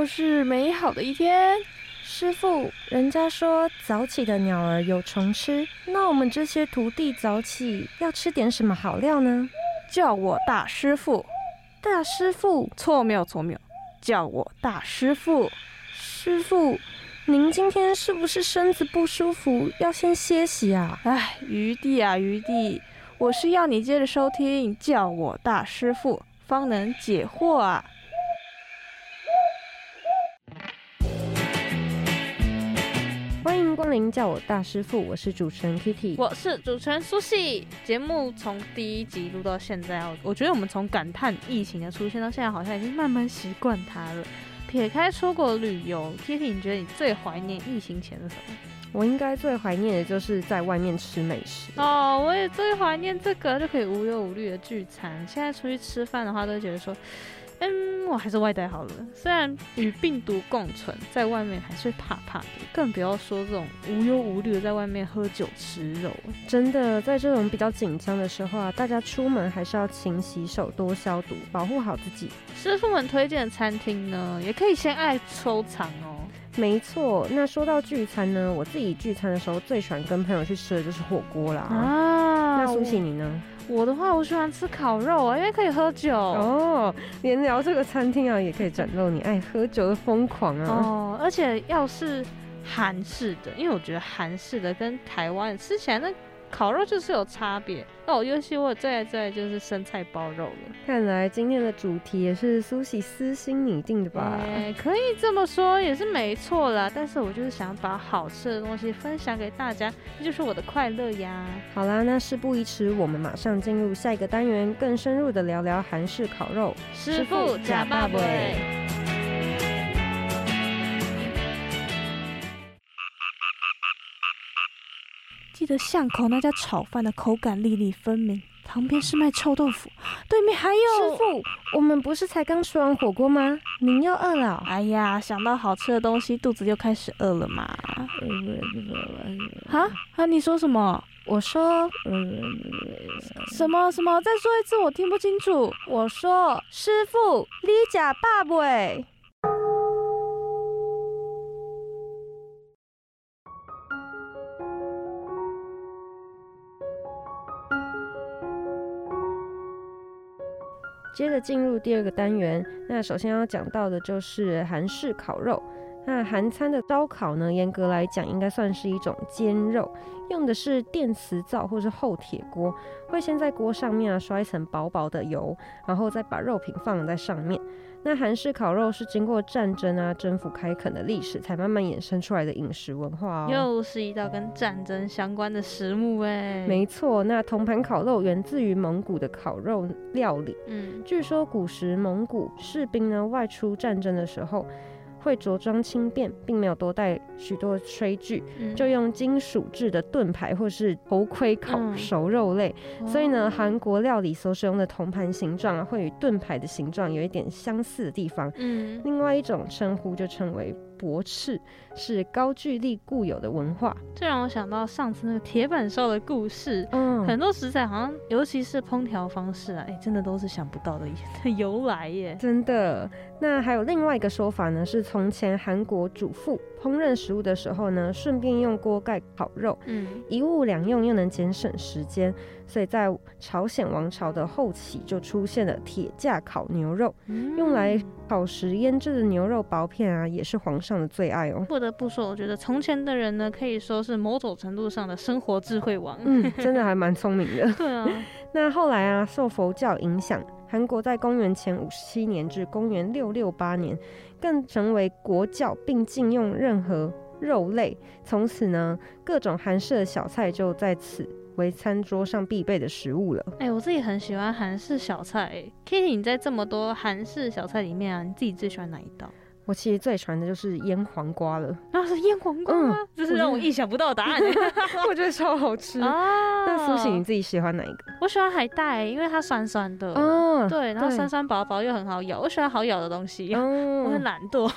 又是美好的一天。师傅，人家说早起的鸟儿有虫吃，那我们这些徒弟早起要吃点什么好料呢？叫我大师傅。大师傅？错，没有错，没有。叫我大师傅。师傅，您今天是不是身子不舒服，要先歇息啊？哎，余弟啊，余弟，我是要你接着收听，叫我大师傅，方能解惑啊。迎，叫我大师傅，我是主持人 Kitty，我是主持人苏西。节目从第一集录到现在啊，我觉得我们从感叹疫情的出现到现在，好像已经慢慢习惯它了。撇开出国旅游，Kitty，你觉得你最怀念疫情前的什么？我应该最怀念的就是在外面吃美食哦，我也最怀念这个，就可以无忧无虑的聚餐。现在出去吃饭的话，都觉得说。嗯，我还是外带好了。虽然与病毒共存，在外面还是怕怕的，更不要说这种无忧无虑的在外面喝酒吃肉。真的，在这种比较紧张的时候啊，大家出门还是要勤洗手、多消毒，保护好自己。师傅们推荐的餐厅呢，也可以先爱收藏哦。没错，那说到聚餐呢，我自己聚餐的时候最喜欢跟朋友去吃的就是火锅啦。啊，那苏西你呢？我的话，我喜欢吃烤肉啊，因为可以喝酒哦。连聊这个餐厅啊，也可以展露你爱喝酒的疯狂啊。哦，而且要是韩式的，因为我觉得韩式的跟台湾吃起来那。烤肉就是有差别那我，尤其我最爱最爱就是生菜包肉了。看来今天的主题也是苏西私心拟定的吧？哎可以这么说，也是没错啦。但是我就是想把好吃的东西分享给大家，这就是我的快乐呀。好啦，那事不宜迟，我们马上进入下一个单元，更深入的聊聊韩式烤肉。师傅假爸爸。得巷口那家炒饭的口感粒粒分明，旁边是卖臭豆腐，对面还有师傅。我们不是才刚吃完火锅吗？您又饿了？哎呀，想到好吃的东西，肚子就开始饿了嘛。哈啊！你说什么？我说，什么什么？再说一次，我听不清楚。我说，师傅，你假爸爸。接着进入第二个单元，那首先要讲到的就是韩式烤肉。那韩餐的烧烤呢，严格来讲应该算是一种煎肉，用的是电磁灶或是厚铁锅，会先在锅上面啊刷一层薄薄的油，然后再把肉品放在上面。那韩式烤肉是经过战争啊、征服、开垦的历史，才慢慢衍生出来的饮食文化哦。又是一道跟战争相关的食物哎。没错，那铜盘烤肉源自于蒙古的烤肉料理。嗯，据说古时蒙古士兵呢外出战争的时候。会着装轻便，并没有多带许多炊具，就用金属制的盾牌或是头盔烤熟肉类。所以呢，韩国料理所使用的铜盘形状啊，会与盾牌的形状有一点相似的地方。嗯，另外一种称呼就称为。驳斥是高句丽固有的文化，这让我想到上次那个铁板烧的故事。嗯，很多食材好像，尤其是烹调方式啊，哎，真的都是想不到的 由来耶。真的。那还有另外一个说法呢，是从前韩国主妇烹饪食物的时候呢，顺便用锅盖烤肉，嗯，一物两用又能节省时间，所以在朝鲜王朝的后期就出现了铁架烤牛肉，用来烤食腌制的牛肉薄片啊，也是皇上。上的最爱哦，不得不说，我觉得从前的人呢，可以说是某种程度上的生活智慧王，嗯，真的还蛮聪明的。对啊，那后来啊，受佛教影响，韩国在公元前五十七年至公元六六八年，更成为国教，并禁用任何肉类。从此呢，各种韩式的小菜就在此为餐桌上必备的食物了。哎，我自己很喜欢韩式小菜。Kitty，你在这么多韩式小菜里面啊，你自己最喜欢哪一道？我其实最喜欢的就是腌黄瓜了，那是腌黄瓜吗？这是让我意想不到的答案，我觉得超好吃啊！那苏醒你自己喜欢哪一个？我喜欢海带，因为它酸酸的，哦，对，然后酸酸薄薄又很好咬，我喜欢好咬的东西，我很懒惰。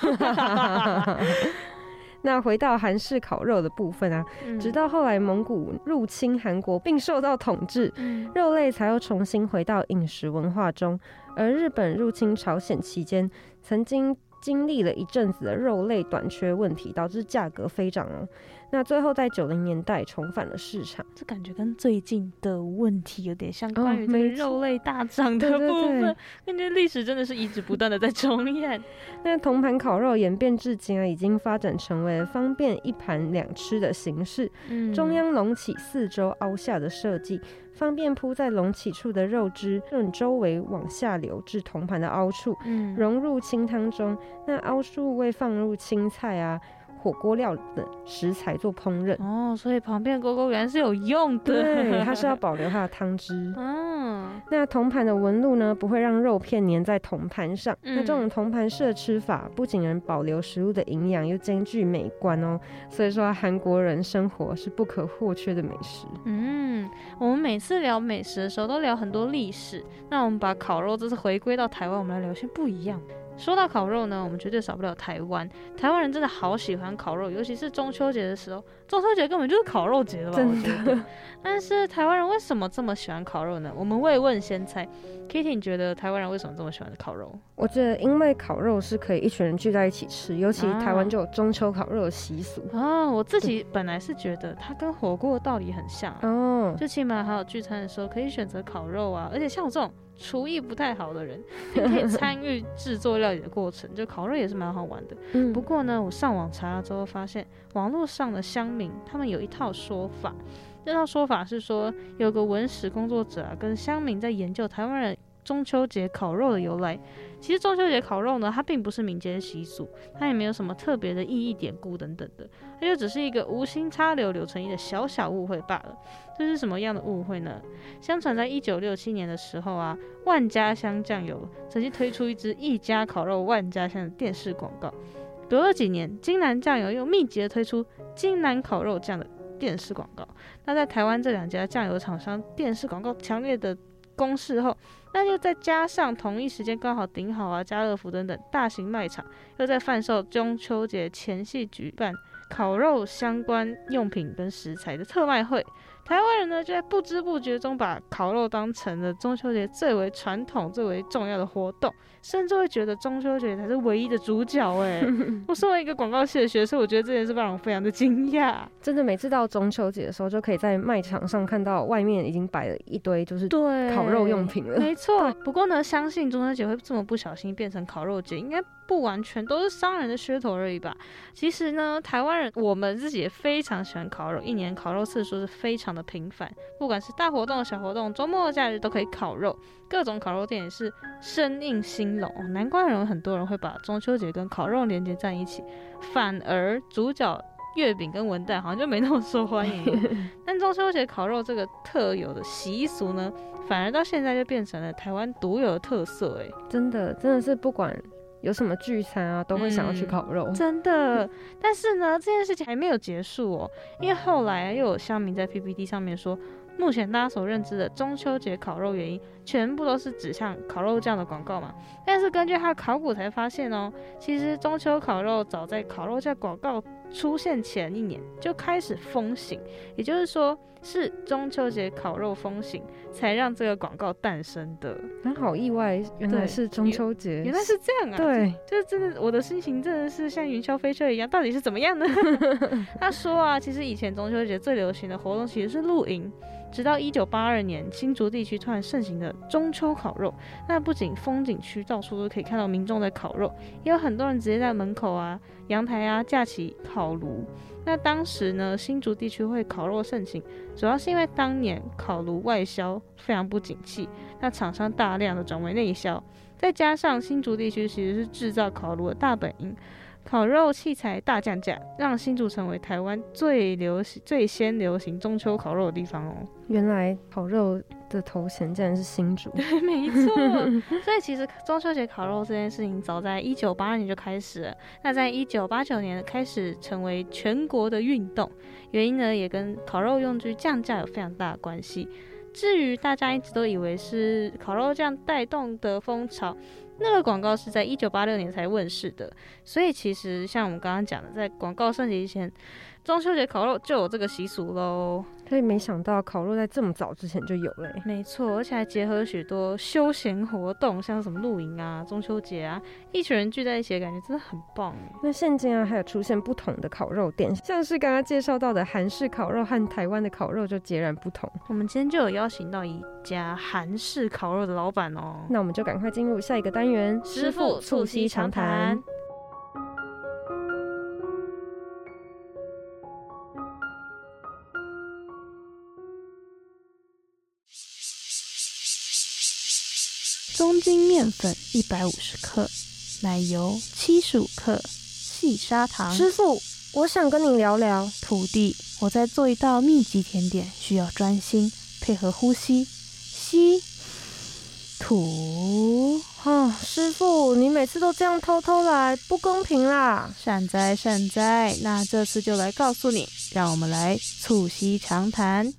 那回到韩式烤肉的部分啊，直到后来蒙古入侵韩国并受到统治，肉类才又重新回到饮食文化中，而日本入侵朝鲜期间，曾经。经历了一阵子的肉类短缺问题，导致价格飞涨哦。那最后在九零年代重返了市场，这感觉跟最近的问题有点像，关于这个肉类大涨的部分，感觉历史真的是一直不断的在重演。那铜盘烤肉演变至今啊，已经发展成为方便一盘两吃的形式，中央隆起，四周凹下的设计。方便铺在隆起处的肉汁顺周围往下流至铜盘的凹处，融入清汤中。那凹处会放入青菜啊。火锅料等食材做烹饪哦，所以旁边的锅锅原来是有用的，对，它是要 保留它的汤汁。嗯，那铜盘的纹路呢，不会让肉片粘在铜盘上。那这种铜盘式的吃法，不仅能保留食物的营养，又兼具美观哦。所以说，韩国人生活是不可或缺的美食。嗯，我们每次聊美食的时候，都聊很多历史。那我们把烤肉这次回归到台湾，我们来聊些不一样。说到烤肉呢，我们绝对少不了台湾。台湾人真的好喜欢烤肉，尤其是中秋节的时候。中秋节根本就是烤肉节了，真的。但是台湾人为什么这么喜欢烤肉呢？我们未问先猜。Kitty，你觉得台湾人为什么这么喜欢烤肉？我觉得因为烤肉是可以一群人聚在一起吃，尤其台湾就有中秋烤肉的习俗。啊，我自己本来是觉得它跟火锅的道理很像。哦，就起码还有聚餐的时候可以选择烤肉啊，而且像我这种。厨艺不太好的人，你可以参与制作料理的过程，就烤肉也是蛮好玩的。嗯，不过呢，我上网查了之后发现，网络上的乡民他们有一套说法，这套说法是说，有个文史工作者啊，跟乡民在研究台湾人中秋节烤肉的由来。其实中秋节烤肉呢，它并不是民间习俗，它也没有什么特别的意义典故等等的，它就只是一个无心插柳柳成荫的小小误会罢了。这是什么样的误会呢？相传在一九六七年的时候啊，万家香酱油曾经推出一支一家烤肉万家香的电视广告。隔了几年，金南酱油又密集的推出金南烤肉酱的电视广告。那在台湾这两家酱油厂商电视广告强烈的攻势后，那就再加上同一时间刚好顶好啊，家乐福等等大型卖场又在贩售中秋节前夕举办烤肉相关用品跟食材的特卖会。台湾人呢，就在不知不觉中把烤肉当成了中秋节最为传统、最为重要的活动，甚至会觉得中秋节才是唯一的主角。哎，我身为一个广告系的学生，我觉得这件事让我非常的惊讶。真的，每次到中秋节的时候，就可以在卖场上看到外面已经摆了一堆就是对烤肉用品了。没错。不过呢，相信中秋节会这么不小心变成烤肉节，应该。不完全都是商人的噱头而已吧。其实呢，台湾人我们自己也非常喜欢烤肉，一年烤肉次数是非常的频繁。不管是大活动、小活动、周末、假日都可以烤肉，各种烤肉店也是生意兴隆。难怪有很多人会把中秋节跟烤肉连接在一起。反而主角月饼跟文旦好像就没那么受欢迎。但中秋节烤肉这个特有的习俗呢，反而到现在就变成了台湾独有的特色。哎，真的，真的是不管。有什么聚餐啊，都会想要去烤肉，真的。但是呢，这件事情还没有结束哦，因为后来又有乡民在 PPT 上面说，目前大家所认知的中秋节烤肉原因，全部都是指向烤肉酱的广告嘛。但是根据他的考古才发现哦，其实中秋烤肉早在烤肉酱广告出现前一年就开始风行，也就是说。是中秋节烤肉风行，才让这个广告诞生的。很好意外，原来是中秋节，原来是这样啊！对，就是真的，我的心情真的是像云霄飞车一样，到底是怎么样呢？他说啊，其实以前中秋节最流行的活动其实是露营。直到一九八二年，新竹地区突然盛行的中秋烤肉，那不仅风景区到处都可以看到民众在烤肉，也有很多人直接在门口啊、阳台啊架起烤炉。那当时呢，新竹地区会烤肉盛行，主要是因为当年烤炉外销非常不景气，那厂商大量的转为内销，再加上新竹地区其实是制造烤炉的大本营。烤肉器材大降价，让新竹成为台湾最流行、最先流行中秋烤肉的地方哦。原来烤肉的头衔竟然是新竹，对，没错。所以其实中秋节烤肉这件事情，早在一九八二年就开始了。那在一九八九年开始成为全国的运动，原因呢也跟烤肉用具降价有非常大的关系。至于大家一直都以为是烤肉酱带动的风潮。那个广告是在一九八六年才问世的，所以其实像我们刚刚讲的，在广告升级之前，中秋节烤肉就有这个习俗喽。所以没想到烤肉在这么早之前就有了。没错，而且还结合许多休闲活动，像什么露营啊、中秋节啊，一群人聚在一起的感觉真的很棒。那现今啊，还有出现不同的烤肉店，像是刚刚介绍到的韩式烤肉和台湾的烤肉就截然不同。我们今天就有邀请到一家韩式烤肉的老板哦。那我们就赶快进入下一个单元，师傅促膝长谈。中筋面粉一百五十克，奶油七十五克，细砂糖。师傅，我想跟你聊聊。徒弟，我在做一道秘籍甜点，需要专心配合呼吸，吸，吐。哦，师傅，你每次都这样偷偷来，不公平啦！善哉善哉，那这次就来告诉你，让我们来促膝长谈。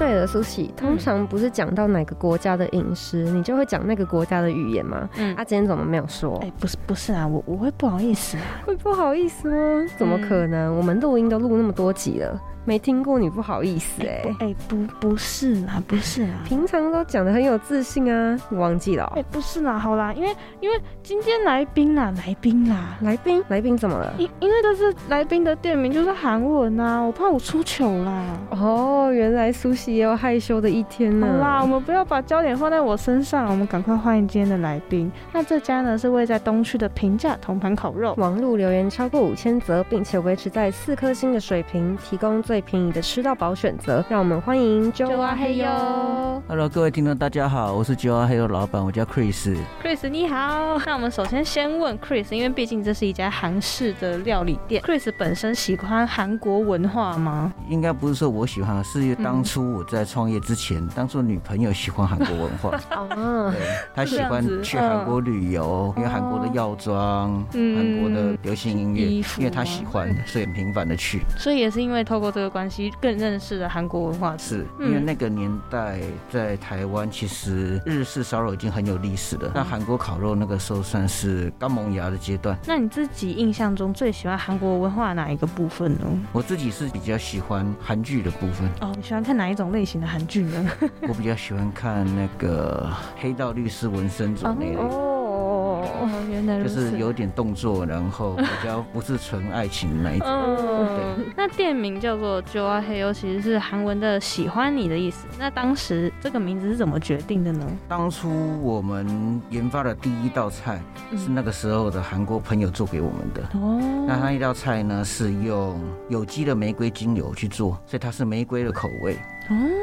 对了，苏喜，通常不是讲到哪个国家的饮食，你就会讲那个国家的语言吗？嗯，啊，今天怎么没有说？哎，不是不是啊，我我会不好意思啊，会不好意思吗？怎么可能？我们录音都录那么多集了。没听过你不好意思哎哎不不是啦 不是啦，平常都讲的很有自信啊，你忘记了？哎不是啦，好啦，因为因为今天来宾啦，来宾啦，来宾来宾怎么了？因因为都是来宾的店名就是韩文呐，我怕我出糗啦。哦，原来苏西也有害羞的一天呢。好啦，我们不要把焦点放在我身上，我们赶快欢迎今天的来宾。那这家呢是位在东区的平价铜盘烤肉，网络留言超过五千则，并且维持在四颗星的水平，提供最便宜的吃到饱选择。让我们欢迎 Jo 啊黑哟。Hello，各位听众大家好，我是 Jo 啊黑哟老板，我叫 Chris。Chris 你好。那我们首先先问 Chris，因为毕竟这是一家韩式的料理店。Chris 本身喜欢韩国文化吗？应该不是说我喜欢，是当初我在创业之前，当初女朋友喜欢韩国文化。嗯。对，她喜欢去韩国旅游，因为韩国的药妆，韩国的流行音乐，因为她喜欢，所以很频繁的去。所以也是因为透过这个关系，更认识了韩国文化。是因为那个年代在台湾，其实日式烧肉已经很有历史了。那韩国烤肉那个时候算是刚萌芽的阶段。那你自己印象中最喜欢韩国文化哪一个部分呢？我自己是比较喜欢韩剧的部分。哦，你喜欢看哪一种类型的韩剧呢？我比较喜欢看那个黑道律师纹身组那类。哦，原来就是有点动作，然后比较不是纯爱情那一种。对，那店名叫做 Joa Heo，其实是韩文的喜欢你的意思。那当时这个名字是怎么决定的呢？当初我们研发的第一道菜是那个时候的韩国朋友做给我们的。哦，那他一道菜呢是用有机的玫瑰精油去做，所以它是玫瑰的口味。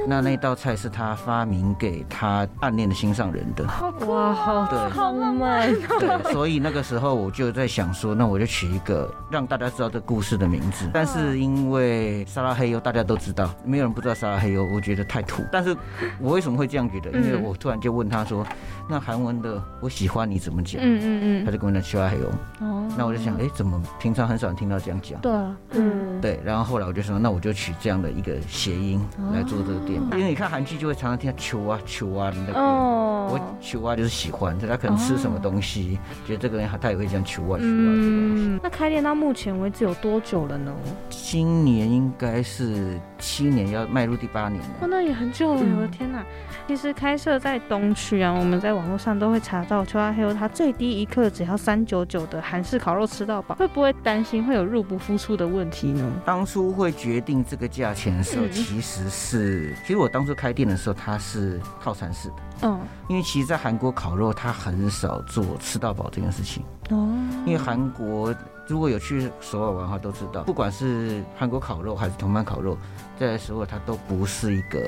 那那道菜是他发明给他暗恋的心上人的。哇，好对，好浪漫。对，所以那个时候我就在想说，那我就取一个让大家知道这故事的名字。但是因为沙拉黑油大家都知道，没有人不知道沙拉黑油，我觉得太土。但是我为什么会这样觉得？因为我突然就问他说。那韩文的我喜欢你怎么讲？嗯嗯嗯，他就跟我讲沙拉黑油。哦，那我就想，哎，怎么平常很少听到这样讲？对啊，嗯，对。然后后来我就说，那我就取这样的一个谐音来做这个店，因为你看韩剧就会常常听到求啊求啊的那个。哦。我求啊就是喜欢，他可能吃什么东西，觉得这个人他也会这样求啊求啊。嗯。那开店到目前为止有多久了呢？今年应该是七年，要迈入第八年了。哦，那也很久了，我的天哪！其实开设在东区啊，我们在网络上都会查到，秋阿黑油它最低一克只要三九九的韩式烤肉吃到饱，会不会担心会有入不敷出的问题呢？当初会决定这个价钱的时候，其实是，其实我当初开店的时候，它是套餐式的，嗯，因为其实，在韩国烤肉，它很少做吃到饱这件事情，哦，因为韩国如果有去首尔玩的话，都知道，不管是韩国烤肉还是同班烤肉，在首尔它都不是一个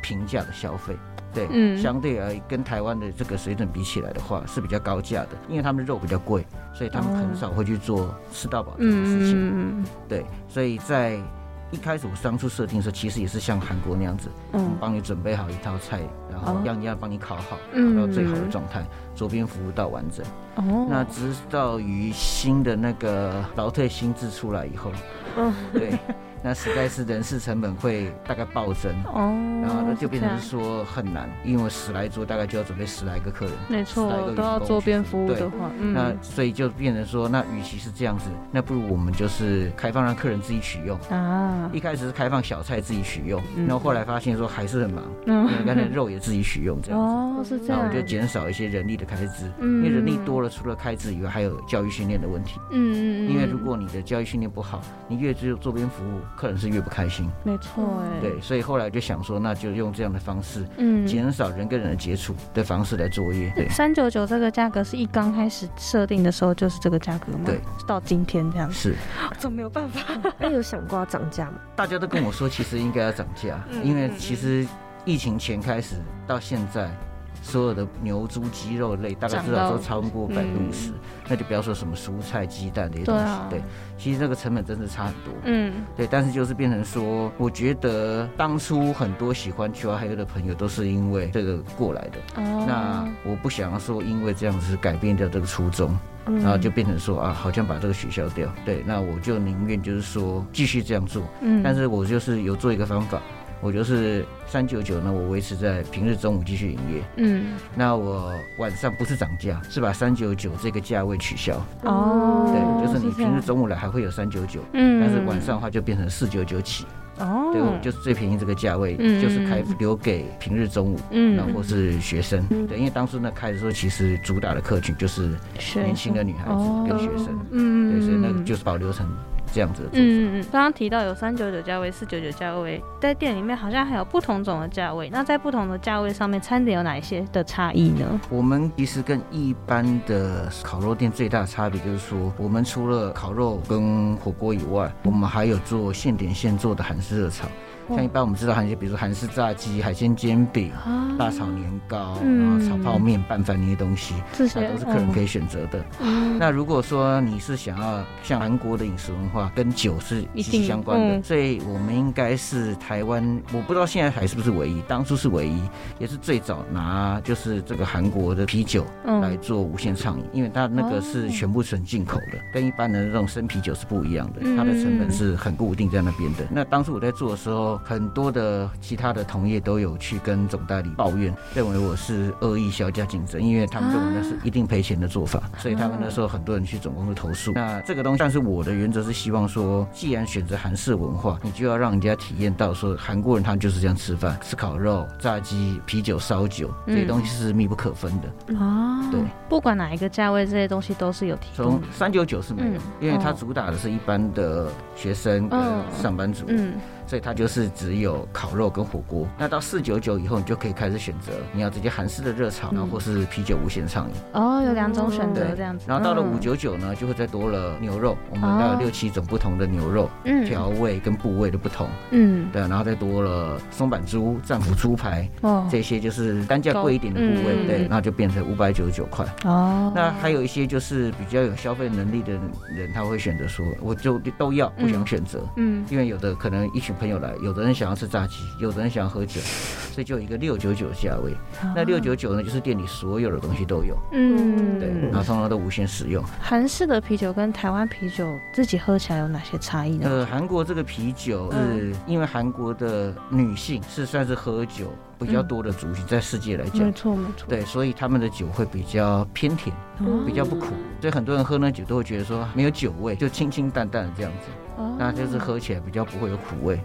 平价的消费。对，嗯，相对而跟台湾的这个水准比起来的话，是比较高价的，因为他们的肉比较贵，所以他们很少会去做吃到饱这件事情。嗯对，所以在一开始我当初设定的时候，其实也是像韩国那样子，嗯，帮你准备好一套菜，然后样样帮你烤好，烤到最好的状态，左边服务到完整。哦，那直到于新的那个劳退新制出来以后。嗯，对。那实在是人事成本会大概暴增。哦，然后那就变成说很难，因为十来桌大概就要准备十来个客人，没错，都要做边服务的话，那所以就变成说，那与其是这样子，那不如我们就是开放让客人自己取用。啊。一开始是开放小菜自己取用，然后后来发现说还是很忙，嗯，刚才肉也自己取用这样子，哦，是这样，那我就减少一些人力的开支，嗯，因为人力多了，除了开支以外，还有教育训练的问题，嗯嗯嗯，因为如果你的教育训练不好，你越只有周边服务，客人是越不开心。没错，哎，对，所以后来就想说，那就用这样的方式，嗯，减少人跟人的接触的方式来作业。对，三九九这个价格是一刚开始设定的时候就是这个价格吗？对，到今天这样是，怎么没有办法？那有想过要涨价吗？大家都跟我说，其实应该要涨价，因为其实疫情前开始到现在。所有的牛、猪、鸡肉类大概至少都超过百分之五十，那就不要说什么蔬菜、鸡蛋这些东西。对，其实这个成本真的差很多。嗯，对，但是就是变成说，我觉得当初很多喜欢去海游的朋友都是因为这个过来的。哦，那我不想要说因为这样子改变掉这个初衷，然后就变成说啊，好像把这个取消掉。对，那我就宁愿就是说继续这样做。嗯，但是我就是有做一个方法。我就是三九九呢，我维持在平日中午继续营业。嗯，那我晚上不是涨价，是把三九九这个价位取消。哦，对，就是你平日中午来还会有三九九，嗯，但是晚上的话就变成四九九起。哦，对，就是最便宜这个价位，就是开留给平日中午，嗯，然后是学生。对，因为当初呢开的时候，其实主打的客群就是年轻的女孩子跟学生。嗯，对，所以那个就是保留成。这样子，嗯嗯嗯，刚刚提到有三九九价位、四九九价位，在店里面好像还有不同种的价位。那在不同的价位上面，餐点有哪一些的差异呢？我们其实跟一般的烤肉店最大的差别就是说，我们除了烤肉跟火锅以外，我们还有做现点现做的韩式热炒。像一般我们知道韩式，比如说韩式炸鸡、海鲜煎饼、大炒年糕，然后炒泡面、拌饭那些东西，这些都是客人可以选择的。那如果说你是想要像韩国的饮食文化跟酒是息息相关的，所以我们应该是台湾，我不知道现在还是不是唯一，当初是唯一，也是最早拿就是这个韩国的啤酒来做无限畅饮，因为它那个是全部纯进口的，跟一般的那种生啤酒是不一样的，它的成本是很固定在那边的。那当初我在做的时候。很多的其他的同业都有去跟总代理抱怨，认为我是恶意销价竞争，因为他们认为那是一定赔钱的做法，所以他们那时候很多人去总公司投诉。那这个东西，但是我的原则是希望说，既然选择韩式文化，你就要让人家体验到说韩国人他们就是这样吃饭，吃烤肉、炸鸡、啤酒、烧酒这些东西是密不可分的啊。对，不管哪一个价位，这些东西都是有提供。从三九九是没有，因为它主打的是一般的学生跟上班族。嗯。所以它就是只有烤肉跟火锅。那到四九九以后，你就可以开始选择，你要直接韩式的热炒，然后或是啤酒无限畅饮。哦，有两种选择这样子。然后到了五九九呢，就会再多了牛肉，我们大概六七种不同的牛肉，嗯，调味跟部位的不同，嗯，对，然后再多了松板猪、战斧猪排，哦，这些就是单价贵一点的部位，对，然后就变成五百九十九块。哦，那还有一些就是比较有消费能力的人，他会选择说，我就都要，不想选择，嗯，因为有的可能一群。朋友来，有的人想要吃炸鸡，有的人想要喝酒，所以就一个六九九价位。那六九九呢，就是店里所有的东西都有，嗯，对，然后通常都无限使用。韩式的啤酒跟台湾啤酒自己喝起来有哪些差异呢？呃，韩国这个啤酒是因为韩国的女性是算是喝酒比较多的族群，在世界来讲，没错没错，对，所以他们的酒会比较偏甜，比较不苦，所以很多人喝那酒都会觉得说没有酒味，就清清淡淡的这样子。那就是喝起来比较不会有苦味。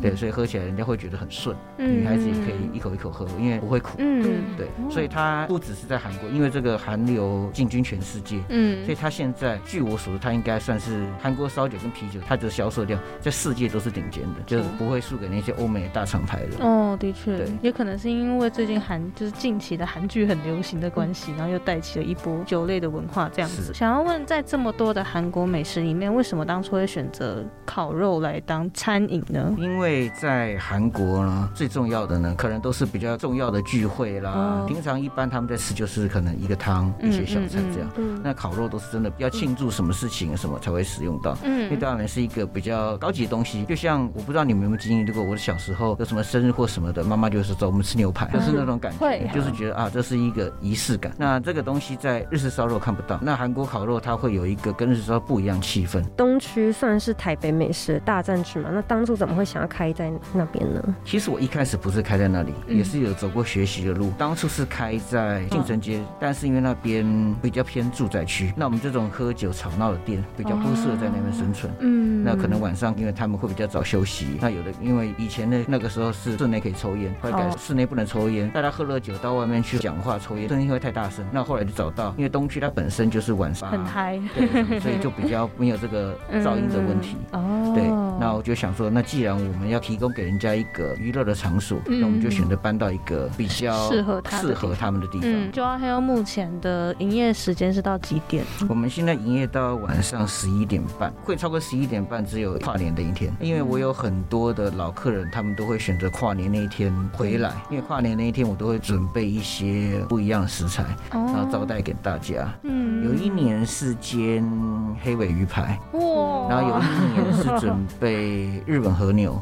对，所以喝起来人家会觉得很顺，女孩子也可以一口一口喝，因为不会苦。嗯，对，所以它不只是在韩国，因为这个韩流进军全世界，嗯，所以它现在据我所知，它应该算是韩国烧酒跟啤酒，它的销售量在世界都是顶尖的，就是不会输给那些欧美大厂牌的。哦，的确，对。也可能是因为最近韩就是近期的韩剧很流行的关系，然后又带起了一波酒类的文化这样子。想要问，在这么多的韩国美食里面，为什么当初会选择烤肉来当餐饮呢？因为为在韩国呢，最重要的呢，可能都是比较重要的聚会啦。平常一般他们在吃就是可能一个汤、一些小菜这样。那烤肉都是真的要庆祝什么事情什么才会使用到。嗯，因为对他们是一个比较高级的东西。就像我不知道你们有没有经历过，我的小时候有什么生日或什么的，妈妈就是说我们吃牛排，就是那种感觉，就是觉得啊，这是一个仪式感。那这个东西在日式烧肉看不到。那韩国烤肉它会有一个跟日式烧不一样气氛。东区算是台北美食大战区嘛？那当初怎么会想要开在那边呢？其实我一开始不是开在那里，也是有走过学习的路。当初是开在晋城街，但是因为那边比较偏住宅区，那我们这种喝酒吵闹的店比较不适合在那边生存。嗯，那可能晚上因为他们会比较早休息。那有的因为以前的那个时候是室内可以抽烟，后来改室内不能抽烟，大家喝了酒到外面去讲话抽烟，声音会太大声。那后来就找到，因为东区它本身就是晚上很嗨，对，所以就比较没有这个噪音的问 题。哦，对，那我就想说，那既然我们要提供给人家一个娱乐的场所，那我们就选择搬到一个比较适合适合他们的地方。嗯，就还有目前的营业时间是到几点？我们现在营业到晚上十一点半，会超过十一点半，只有跨年的一天。因为我有很多的老客人，他们都会选择跨年那一天回来，因为跨年那一天我都会准备一些不一样的食材，然后招待给大家。嗯，有一年是煎黑尾鱼排，哇，然后有一年是准备日本和牛。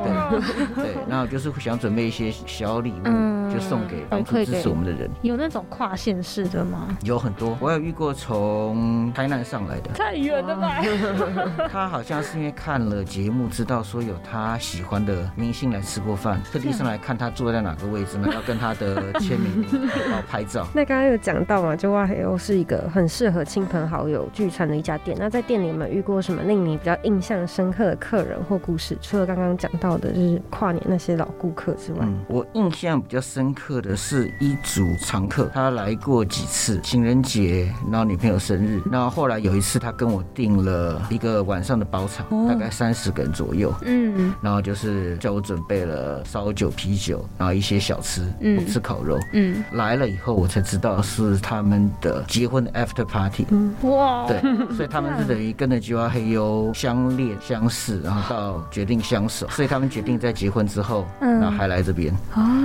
对对，然后就是想准备一些小礼物，就送给当初支持我们的人。有那种跨县市的吗？有很多，我有遇过从台南上来的，太远了吧？他好像是因为看了节目，知道说有他喜欢的明星来吃过饭，特地上来看他坐在哪个位置呢？要跟他的签名然后拍照。那刚刚有讲到嘛，就哇黑又是一个很适合亲朋好友聚餐的一家店。那在店里有没有遇过什么令你比较印象深刻的客人或故事？除了刚刚讲到。的就是跨年那些老顾客之外，我印象比较深刻的是一组常客，他来过几次情人节，然后女朋友生日，然后后来有一次他跟我订了一个晚上的包场，大概三十个人左右，嗯，然后就是叫我准备了烧酒、啤酒，然后一些小吃，嗯，吃烤肉，嗯，来了以后我才知道是他们的结婚的 after party，哇，对，所以他们是等于跟着吉娃黑优相恋相识，然后到决定相守，所以他们。决定在结婚之后，嗯。然后还来这边，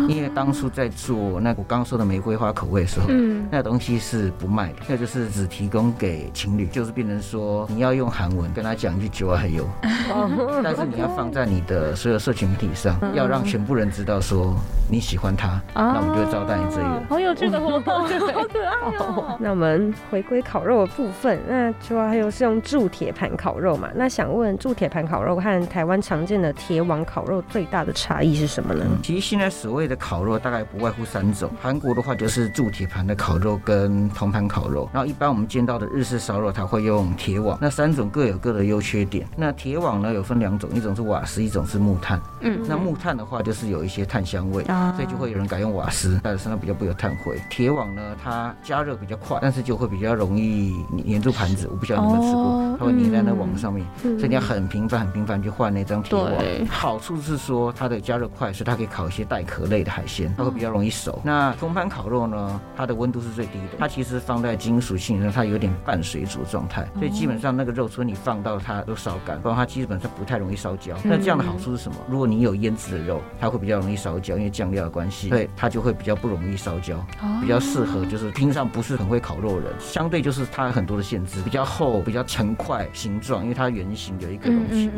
因为当初在做那我刚刚说的玫瑰花口味的时候，嗯。那东西是不卖的，那就是只提供给情侣，就是变成说你要用韩文跟他讲一句“酒还有”，但是你要放在你的所有社群媒体上，要让全部人知道说你喜欢他，那我们就会招待你这一个。好有趣的活动，好可爱哦。那我们回归烤肉的部分，那酒还有是用铸铁盘烤肉嘛？那想问铸铁盘烤肉和台湾常见的铁网。烤肉最大的差异是什么呢？其实现在所谓的烤肉大概不外乎三种。韩国的话就是铸铁盘的烤肉跟铜盘烤肉，然后一般我们见到的日式烧肉，它会用铁网。那三种各有各的优缺点。那铁网呢有分两种，一种是瓦斯，一种是木炭。嗯，那木炭的话就是有一些碳香味，所以就会有人改用瓦斯，但是身上比较不有炭灰。铁网呢，它加热比较快，但是就会比较容易粘住盘子。我不晓得你们吃过，它会粘在那网上面，所以你要很频繁、很频繁去换那张铁网。好。处是说它的加热快，所以它可以烤一些带壳类的海鲜，它会比较容易熟。那铜盘烤肉呢，它的温度是最低的，它其实放在金属性上，它有点半水煮状态，所以基本上那个肉，除了你放到它都烧干，不然它基本上不太容易烧焦。那这样的好处是什么？如果你有腌制的肉，它会比较容易烧焦，因为酱料的关系，对它就会比较不容易烧焦，比较适合就是平常不是很会烤肉的人。相对就是它很多的限制，比较厚，比较成块形状，因为它圆形有一个东西，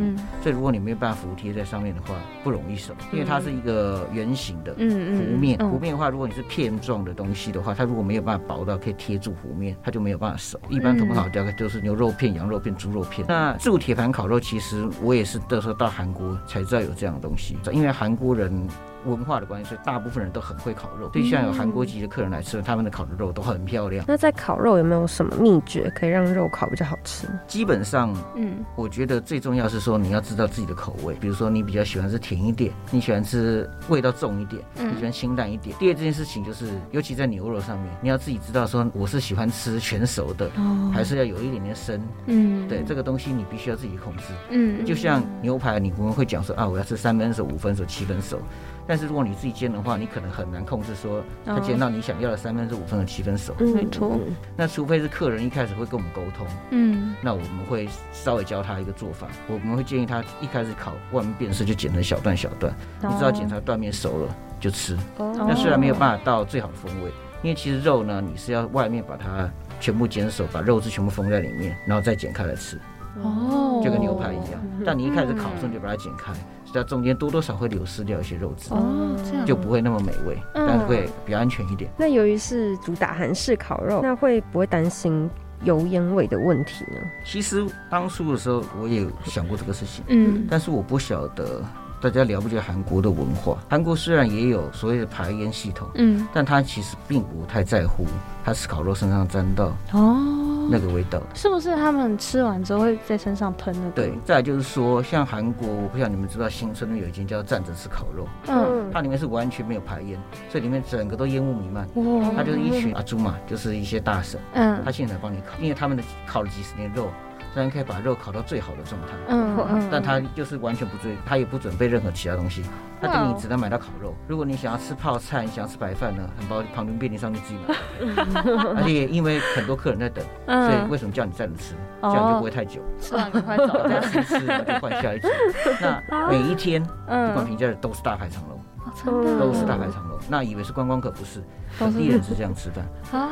所以如果你没有办法服贴在上面。的话不容易熟，因为它是一个圆形的弧面。弧面的话，如果你是片状的东西的话，它如果没有办法薄到可以贴住弧面，它就没有办法熟。一般铜烤大概就是牛肉片、羊肉片、猪肉片。那铸铁盘烤肉，其实我也是那时候到韩国才知道有这样的东西，因为韩国人。文化的关系，所以大部分人都很会烤肉。对，像有韩国籍的客人来吃，他们的烤的肉都很漂亮。那在烤肉有没有什么秘诀可以让肉烤比较好吃？基本上，嗯，我觉得最重要是说你要知道自己的口味。比如说你比较喜欢吃甜一点，你喜欢吃味道重一点，你喜欢清淡一点。第二件事情就是，尤其在牛肉上面，你要自己知道说我是喜欢吃全熟的，还是要有一点点生。嗯，对，这个东西你必须要自己控制。嗯，就像牛排，你我们会讲说啊，我要吃三分熟、五分熟、七分熟。但是如果你自己煎的话，你可能很难控制说它煎到你想要的三分之五分和七分熟。没错。那除非是客人一开始会跟我们沟通，嗯，那我们会稍微教他一个做法，我们会建议他一开始烤外面变色就剪成小段小段，你知道检查断面熟了就吃。那虽然没有办法到最好的风味，因为其实肉呢，你是要外面把它全部煎熟，把肉质全部封在里面，然后再剪开来吃。哦，就跟牛排一样，但你一开始烤的时候就把它剪开，它中间多多少会流失掉一些肉质，哦，这样就不会那么美味，但是会比较安全一点。那由于是主打韩式烤肉，那会不会担心油烟味的问题呢？其实当初的时候我也想过这个事情，嗯，但是我不晓得。大家了不起韩国的文化？韩国虽然也有所谓的排烟系统，嗯，但他其实并不太在乎他吃烤肉身上沾到哦那个味道。是不是他们吃完之后会在身上喷那个？对。再就是说，像韩国，我不晓得你们知道新村有一间叫站着吃烤肉，嗯，它里面是完全没有排烟，所以里面整个都烟雾弥漫。哇。它就是一群阿朱嘛，就是一些大神，嗯，他现在帮你烤，因为他们的烤了几十年肉。虽然可以把肉烤到最好的状态，嗯嗯，但他就是完全不追，他也不准备任何其他东西，他等你只能买到烤肉。如果你想要吃泡菜，你想要吃白饭呢，很抱歉，旁边便利商店自己买。而且因为很多客人在等，所以为什么叫你站着吃，这样就不会太久。吃完快走，再吃吃就换下一组。那每一天，不管评价的都是大排长龙，都是大排长龙。那以为是观光客，不是，本地人是这样吃饭啊。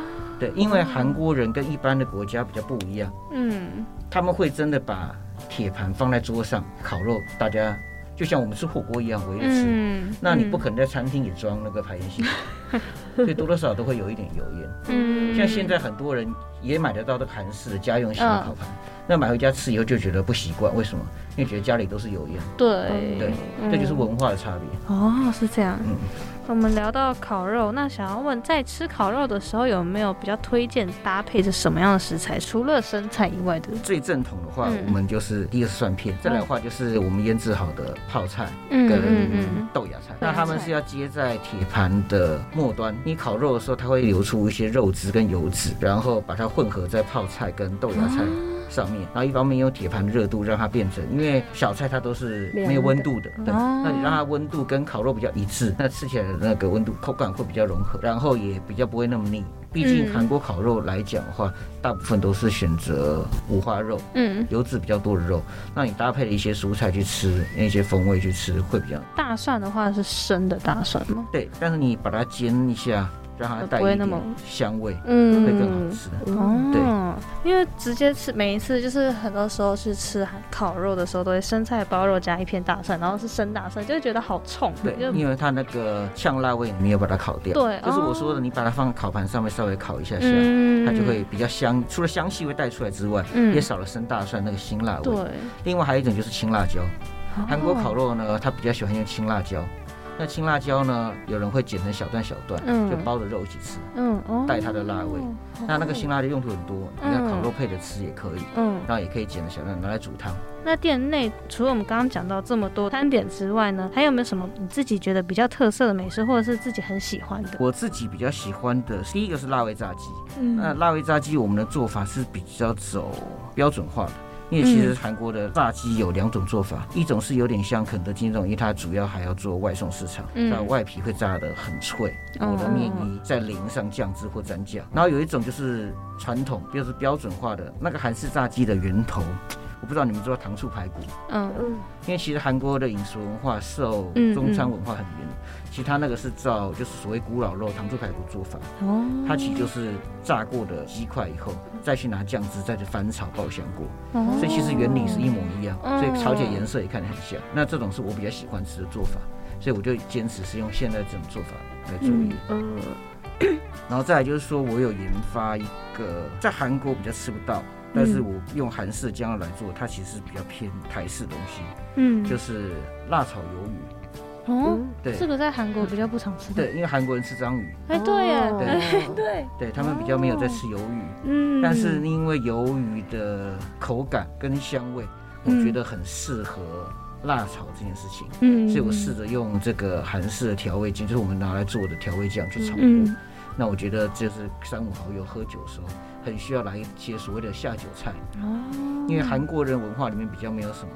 对，因为韩国人跟一般的国家比较不一样，嗯。他们会真的把铁盘放在桌上烤肉，大家就像我们吃火锅一样围着吃。嗯那你不可能在餐厅也装那个排烟系统，所以多多少少都会有一点油烟。嗯，像现在很多人也买得到的韩式的家用型的烤盘，那买回家吃以后就觉得不习惯，为什么？因为觉得家里都是油烟。对对，这就是文化的差别。哦，是这样。嗯。我们聊到烤肉，那想要问，在吃烤肉的时候有没有比较推荐搭配着什么样的食材？除了生菜以外的？最正统的话，我们就是第一个是蒜片，再来的话就是我们腌制好的泡菜跟豆芽菜。那他们是要接在铁盘的末端，你烤肉的时候，它会流出一些肉汁跟油脂，然后把它混合在泡菜跟豆芽菜。上面，然后一方面用铁盘的热度让它变成，因为小菜它都是没有温度的，对，那你让它温度跟烤肉比较一致，那吃起来的那个温度口感会比较融合，然后也比较不会那么腻。毕竟韩国烤肉来讲的话，大部分都是选择五花肉，嗯，油脂比较多的肉，那你搭配了一些蔬菜去吃，那些风味去吃会比较。大蒜的话是生的大蒜吗？对，但是你把它煎一下。让它带一点香味，嗯，会更好吃。哦，对，因为直接吃，每一次就是很多时候去吃烤肉的时候，都会生菜包肉加一片大蒜，然后是生大蒜，就会觉得好冲。对，因为它那个呛辣味没有把它烤掉。对，就是我说的，你把它放烤盘上面稍微烤一下下，它就会比较香。除了香气会带出来之外，也少了生大蒜那个辛辣味。对，另外还有一种就是青辣椒。韩国烤肉呢，它比较喜欢用青辣椒。那青辣椒呢？有人会剪成小段小段，就包着肉一起吃，嗯，带它的辣味。那那个青辣椒用途很多，你看烤肉配着吃也可以，嗯，然后也可以剪成小段拿来煮汤。那店内除了我们刚刚讲到这么多餐点之外呢，还有没有什么你自己觉得比较特色的美食，或者是自己很喜欢的？我自己比较喜欢的第一个是辣味炸鸡，嗯，那辣味炸鸡我们的做法是比较走标准化的。因为其实韩国的炸鸡有两种做法，一种是有点像肯德基那种，因为它主要还要做外送市场，它外皮会炸得很脆，裹的面衣再淋上酱汁或蘸酱。然后有一种就是传统，就是标准化的那个韩式炸鸡的源头。我不知道你们知道糖醋排骨，嗯。嗯，因为其实韩国的饮食文化受中餐文化很远，其实它那个是照就是所谓古老肉糖醋排骨做法，哦，它其实就是炸过的鸡块以后再去拿酱汁再去翻炒爆香过，哦，所以其实原理是一模一样，所以炒起来颜色也看得很像。那这种是我比较喜欢吃的做法，所以我就坚持是用现在这种做法来做。嗯，然后再来就是说我有研发一个在韩国比较吃不到。但是我用韩式酱料来做，它其实比较偏台式东西，嗯，就是辣炒鱿鱼。哦，对，这个在韩国比较不常吃。对，因为韩国人吃章鱼。哎，对呀，对 对对，他们比较没有在吃鱿鱼。嗯，但是因为鱿鱼的口感跟香味，我觉得很适合辣炒这件事情。嗯，所以我试着用这个韩式的调味酱，就是我们拿来做的调味酱去炒过。那我觉得就是三五好友喝酒的时候。很需要来一些所谓的下酒菜。哦，因为韩国人文化里面比较没有什么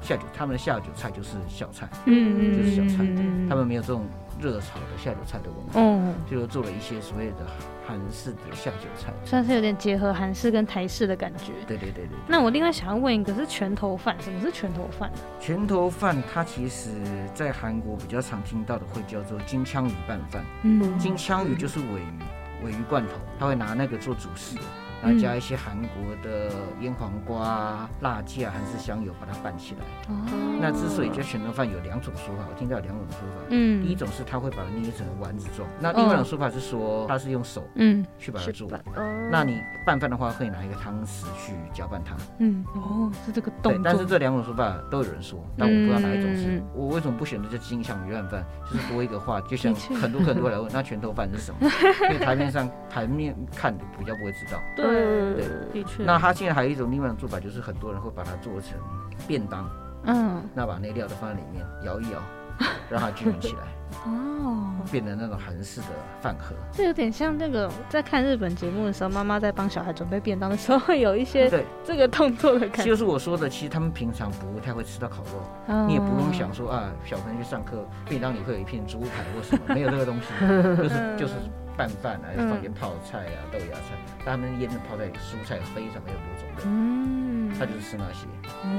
下酒，他们的下酒菜就是小菜，嗯就是小菜，他们没有这种热炒的下酒菜的文化，嗯，就做了一些所谓的韩式的下酒菜，算是有点结合韩式跟台式的感觉。对对对对。那我另外想要问一个，是拳头饭，什么是拳头饭？拳头饭它其实在韩国比较常听到的会叫做金枪鱼拌饭，嗯，金枪鱼就是尾鱼，尾鱼罐头，他会拿那个做主食。然后加一些韩国的腌黄瓜、辣酱还是香油，把它拌起来。哦。那之所以叫拳头饭，有两种说法，我听到有两种说法。嗯。第一种是他会把它捏成丸子状，那另外一种说法是说他是用手嗯去把它做。哦。那你拌饭的话，可以拿一个汤匙去搅拌它。嗯。哦，是这个动作。对，但是这两种说法都有人说，但我不知道哪一种是。我为什么不选择叫金枪鱼拌饭？就是多一个话，就 像很多很多人来问，那拳头饭是什么？因为台面上台面看的比较不会知道。对。对，的确。那他现在还有一种另外一种做法，就是很多人会把它做成便当，嗯，那把那料都放在里面摇一摇，让它均匀起来，哦，变成那种韩式的饭盒。这有点像那个在看日本节目的时候，妈妈在帮小孩准备便当的时候，会有一些对这个动作的感觉。就是我说的，其实他们平常不太会吃到烤肉，你也不用想说啊，小朋友去上课便当里会有一片猪排或什么，没有这个东西，就 是就是。拌饭啊，放点泡菜啊、豆芽菜，他们腌的泡菜蔬菜非常非常多种类，嗯，他就是吃那些，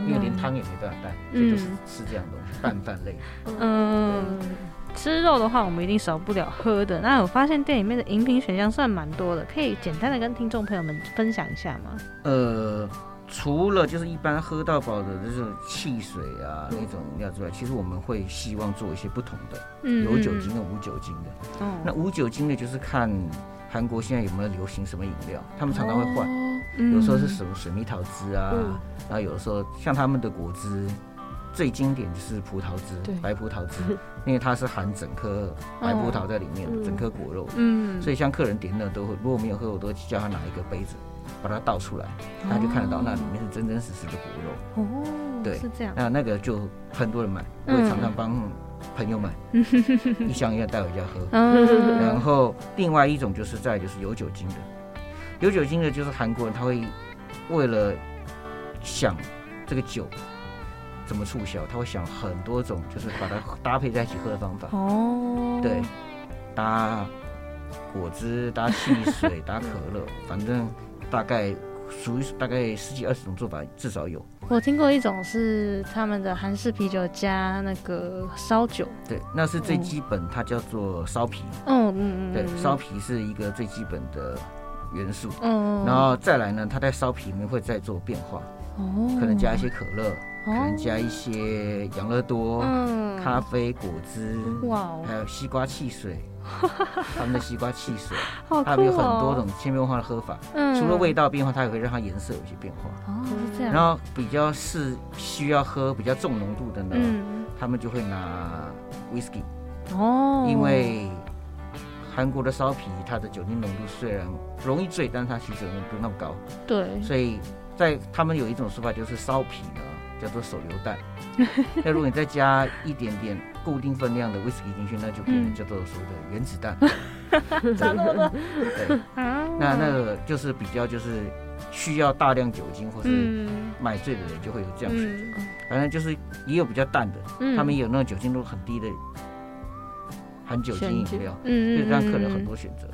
因为连汤也没办法拌，所以就是吃这样东西，拌饭类。嗯，吃肉的话，我们一定少不了喝的。那我发现店里面的饮品选项算蛮多的，可以简单的跟听众朋友们分享一下吗？呃。除了就是一般喝到饱的这种汽水啊那种饮料之外，其实我们会希望做一些不同的，有酒精的、无酒精的。那无酒精的，就是看韩国现在有没有流行什么饮料，他们常常会换，有时候是什么水蜜桃汁啊，然后有的时候像他们的果汁，最经典就是葡萄汁，白葡萄汁，因为它是含整颗白葡萄在里面，整颗果肉，嗯，所以像客人点的都会，如果没有喝，我都叫他拿一个杯子。把它倒出来，他就看得到那里面是真真实实的果肉。哦，对，是这样。那那个就很多人买，会常常帮朋友买，一箱一箱带回家喝。然后另外一种就是在就是有酒精的，有酒精的就是韩国人他会为了想这个酒怎么促销，他会想很多种，就是把它搭配在一起喝的方法。哦，对，搭果汁、搭汽水、搭可乐，反正。大概属于大概十几二十种做法，至少有。我听过一种是他们的韩式啤酒加那个烧酒，对，那是最基本，它叫做烧啤。嗯嗯嗯，对，烧啤是一个最基本的元素。嗯，然后再来呢，它在烧啤里面会再做变化，哦，可能加一些可乐，可能加一些养乐多、嗯咖啡、果汁，哇，还有西瓜汽水。他们的西瓜汽水，他们有很多种千变万化的喝法。嗯，除了味道变化，它也会让它颜色有些变化。哦，是这样。然后比较是需要喝比较重浓度的呢，他们就会拿 whisky。哦。因为韩国的烧啤，它的酒精浓度虽然容易醉，但是它其实浓度不那么高。对。所以在他们有一种说法，就是烧啤呢叫做手榴弹。那如果你再加一点点。固定分量的威士忌进去，那就变成叫做所谓的原子弹。那那个就是比较就是需要大量酒精或是买醉的人就会有这样选择。反正就是也有比较淡的，他们也有那种酒精度很低的含酒精饮料，就让客人很多选择。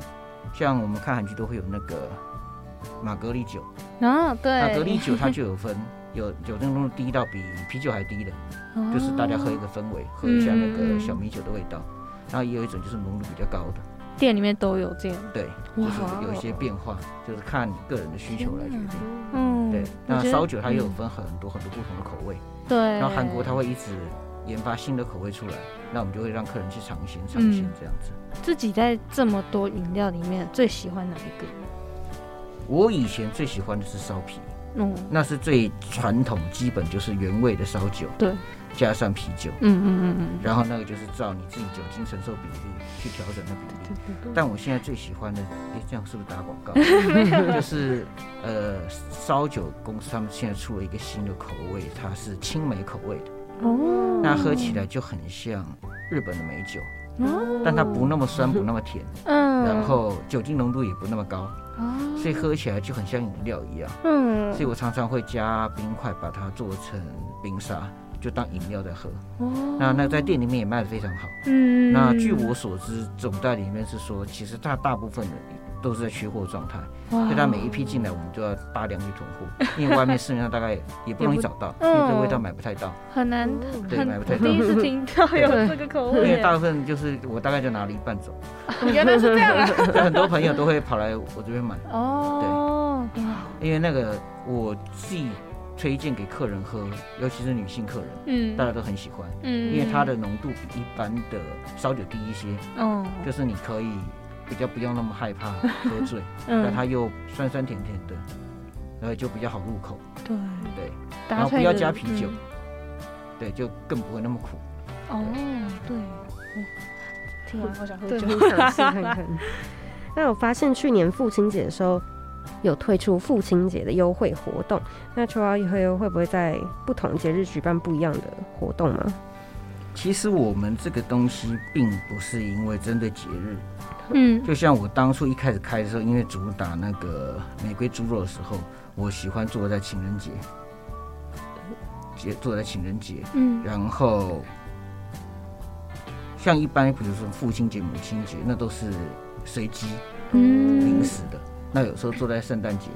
像我们看韩剧都会有那个玛格丽酒啊，对，玛格丽酒它就有分。有酒精浓度低到比啤酒还低的，就是大家喝一个氛围，喝一下那个小米酒的味道。然后也有一种就是浓度比较高的，店里面都有这样。对，就是有一些变化，就是看个人的需求来决定。嗯，对。那烧酒它也有分很多很多不同的口味。对。然后韩国它会一直研发新的口味出来，那我们就会让客人去尝鲜尝鲜这样子。自己在这么多饮料里面最喜欢哪一个？我以前最喜欢的是烧啤。嗯，那是最传统、基本就是原味的烧酒，对，加上啤酒，嗯嗯嗯嗯，然后那个就是照你自己酒精承受比例去调整的比例。但我现在最喜欢的，哎，这样是不是打广告？就是呃，烧酒公司他们现在出了一个新的口味，它是青梅口味的，哦，那喝起来就很像日本的美酒，哦，但它不那么酸，不那么甜，嗯，然后酒精浓度也不那么高。所以喝起来就很像饮料一样。嗯，所以我常常会加冰块，把它做成冰沙，就当饮料在喝。哦，那那在店里面也卖的非常好。嗯，那据我所知，总代理里面是说，其实它大部分的。都是在缺货状态，所以它每一批进来，我们都要大量去囤货，因为外面市面上大概也不容易找到，因为这味道买不太到，很难，对，买不太到。第一次听到有这个口味，因为大部分就是我大概就拿了一半走，原来是这样啊！很多朋友都会跑来我这边买。哦，对，因为那个我自己推荐给客人喝，尤其是女性客人，嗯，大家都很喜欢，嗯，因为它的浓度比一般的烧酒低一些，嗯，就是你可以。比较不用那么害怕 喝醉，但它又酸酸甜甜的，然后就比较好入口。对。对，然后不要加啤酒，对，就更不会那么苦。哦，对，听完好想喝酒。那我发现去年父亲节的时候有推出父亲节的优惠活动，那秋华以后会不会在不同节日举办不一样的活动吗？其实我们这个东西并不是因为针对节日。嗯，就像我当初一开始开的时候，因为主打那个玫瑰猪肉的时候，我喜欢做在情人节，节做在情人节。嗯，然后像一般，比如说父亲节、母亲节，那都是随机、临时的。那有时候做在圣诞节，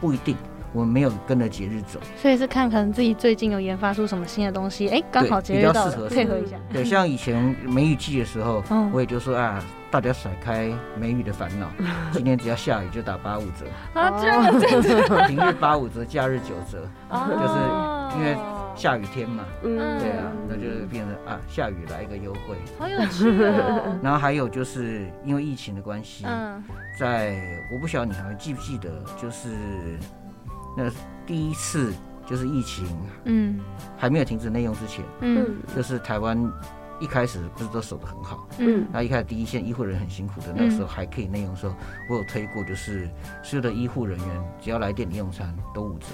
不一定。我们没有跟着节日走，所以是看可能自己最近有研发出什么新的东西，哎，刚好节日到，配合一下。对，像以前梅雨季的时候，我也就说啊，大家甩开梅雨的烦恼，今天只要下雨就打八五折。啊，这样子，平日八五折，假日九折，就是因为下雨天嘛，嗯，对啊，那就是变成啊，下雨来一个优惠，好有趣哦。然后还有就是因为疫情的关系，在我不晓得你还记不记得，就是。那第一次就是疫情，嗯，还没有停止内用之前，嗯，就是台湾一开始不是都守得很好，嗯，那一开始第一线医护人员很辛苦的，那个时候还可以内用的时候，我有推过，就是所有的医护人员只要来店里用餐都五折，